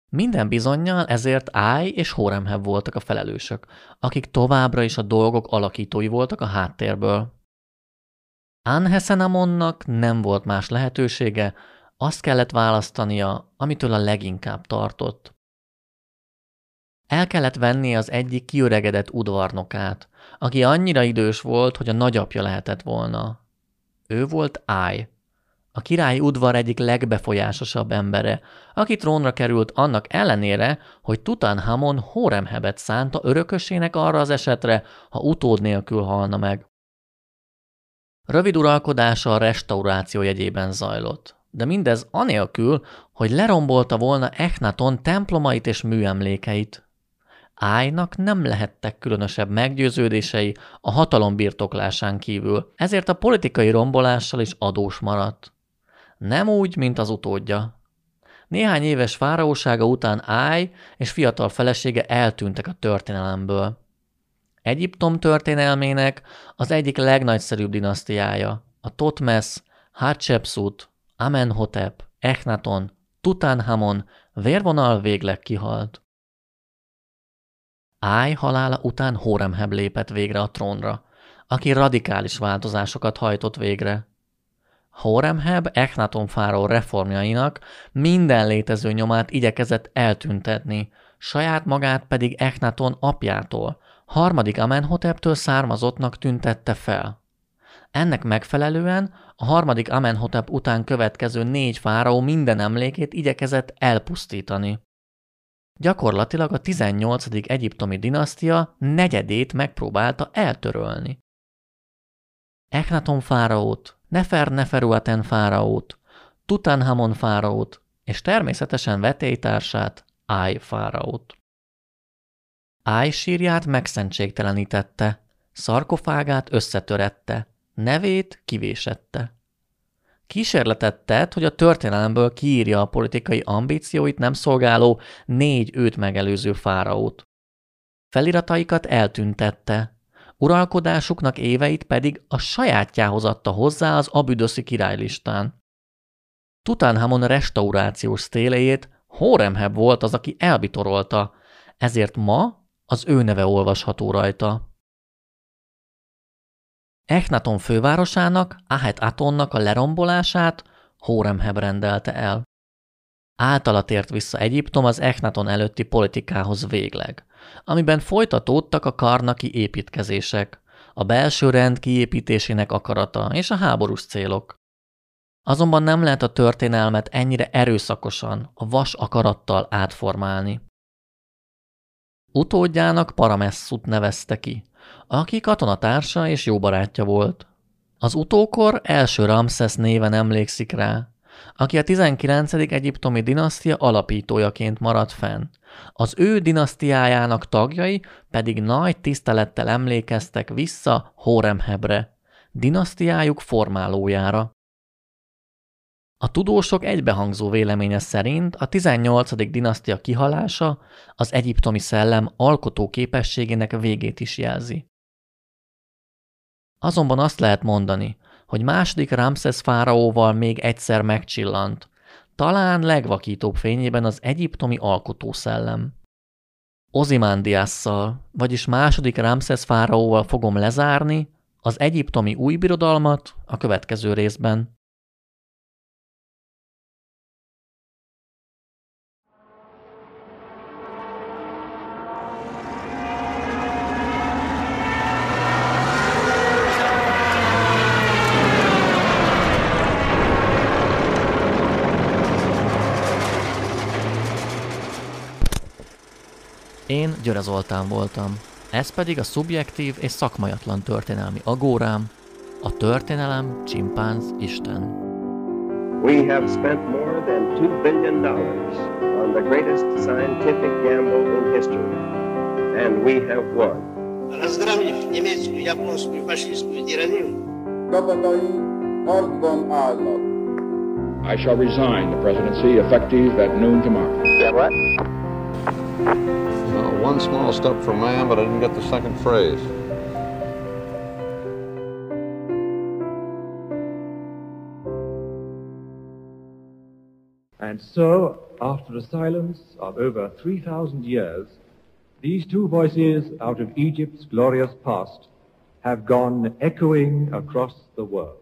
Minden bizonyal ezért Áj és Hóremheb voltak a felelősök, akik továbbra is a dolgok alakítói voltak a háttérből. Anhesenamonnak nem volt más lehetősége, azt kellett választania, amitől a leginkább tartott. El kellett venni az egyik kiöregedett udvarnokát, aki annyira idős volt, hogy a nagyapja lehetett volna. Ő volt Áj, a királyi udvar egyik legbefolyásosabb embere, aki trónra került annak ellenére, hogy Tutanhamon Horemhebet szánta örökösének arra az esetre, ha utód nélkül halna meg. Rövid uralkodása a restauráció jegyében zajlott, de mindez anélkül, hogy lerombolta volna Echnaton templomait és műemlékeit. Ájnak nem lehettek különösebb meggyőződései a hatalom birtoklásán kívül, ezért a politikai rombolással is adós maradt. Nem úgy, mint az utódja. Néhány éves fáraósága után Áj és fiatal felesége eltűntek a történelemből. Egyiptom történelmének az egyik legnagyszerűbb dinasztiája, a Totmes, Hatshepsut, Amenhotep, Echnaton, Tutanhamon vérvonal végleg kihalt. Áj halála után Horemheb lépett végre a trónra, aki radikális változásokat hajtott végre. Horemheb Echnaton fáraó reformjainak minden létező nyomát igyekezett eltüntetni, saját magát pedig Echnaton apjától, harmadik Amenhoteptől származottnak tüntette fel. Ennek megfelelően a harmadik Amenhotep után következő négy fáraó minden emlékét igyekezett elpusztítani. Gyakorlatilag a 18. egyiptomi dinasztia negyedét megpróbálta eltörölni. Echnaton fáraót, Nefer Neferuaten fáraót, Tutanhamon fáraót, és természetesen vetélytársát, Áj fáraót. Áj sírját megszentségtelenítette, szarkofágát összetörette, nevét kivésette. Kísérletet tett, hogy a történelemből kiírja a politikai ambícióit nem szolgáló négy őt megelőző fáraót. Felirataikat eltüntette, uralkodásuknak éveit pedig a sajátjához adta hozzá az abüdöszi királylistán. Tutánhamon restaurációs sztéléjét Horemheb volt az, aki elbitorolta, ezért ma az ő neve olvasható rajta. Echnaton fővárosának, Ahet Atonnak a lerombolását Horemheb rendelte el. Általa tért vissza Egyiptom az Echnaton előtti politikához végleg, amiben folytatódtak a karnaki építkezések, a belső rend kiépítésének akarata és a háborús célok. Azonban nem lehet a történelmet ennyire erőszakosan, a vas akarattal átformálni. Utódjának Paramesszut nevezte ki, aki katonatársa és jó barátja volt. Az utókor első Ramszesz néven emlékszik rá, aki a 19. egyiptomi dinasztia alapítójaként maradt fenn. Az ő dinasztiájának tagjai pedig nagy tisztelettel emlékeztek vissza Horemhebre, dinasztiájuk formálójára. A tudósok egybehangzó véleménye szerint a 18. dinasztia kihalása az egyiptomi szellem alkotó képességének végét is jelzi. Azonban azt lehet mondani, hogy második Ramszesz fáraóval még egyszer megcsillant, talán legvakítóbb fényében az egyiptomi alkotószellem. Ozimandiasszal, vagyis második Ramszesz fáraóval fogom lezárni az egyiptomi új birodalmat a következő részben. Én Györe Zoltán voltam. Ez pedig a szubjektív és szakmajatlan történelmi agórám, a történelem csimpánz Isten. We have spent more than $2 billion on the greatest scientific gamble in history, and we have won. Разгромив немецкую, японскую, фашистскую тиранию, Csapataink harcban állnak. I shall resign the presidency effective at noon tomorrow. Yeah, what? One small step for man, but I didn't get the second phrase. And so, after a silence of over 3,000 years, these two voices out of Egypt's glorious past have gone echoing across the world.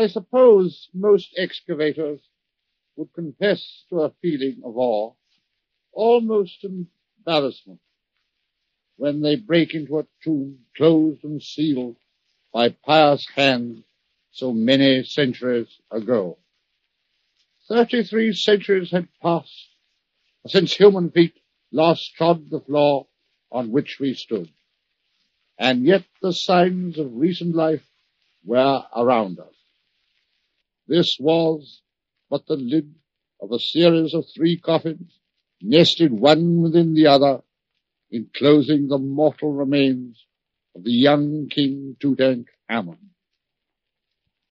I suppose most excavators would confess to a feeling of awe, almost embarrassment, when they break into a tomb closed and sealed by pious hands so many centuries ago. Thirty-three centuries had passed since human feet last trod the floor on which we stood, and yet the signs of recent life were around us. This was but the lid of a series of three coffins, nested one within the other, enclosing the mortal remains of the young King Tutankhamun.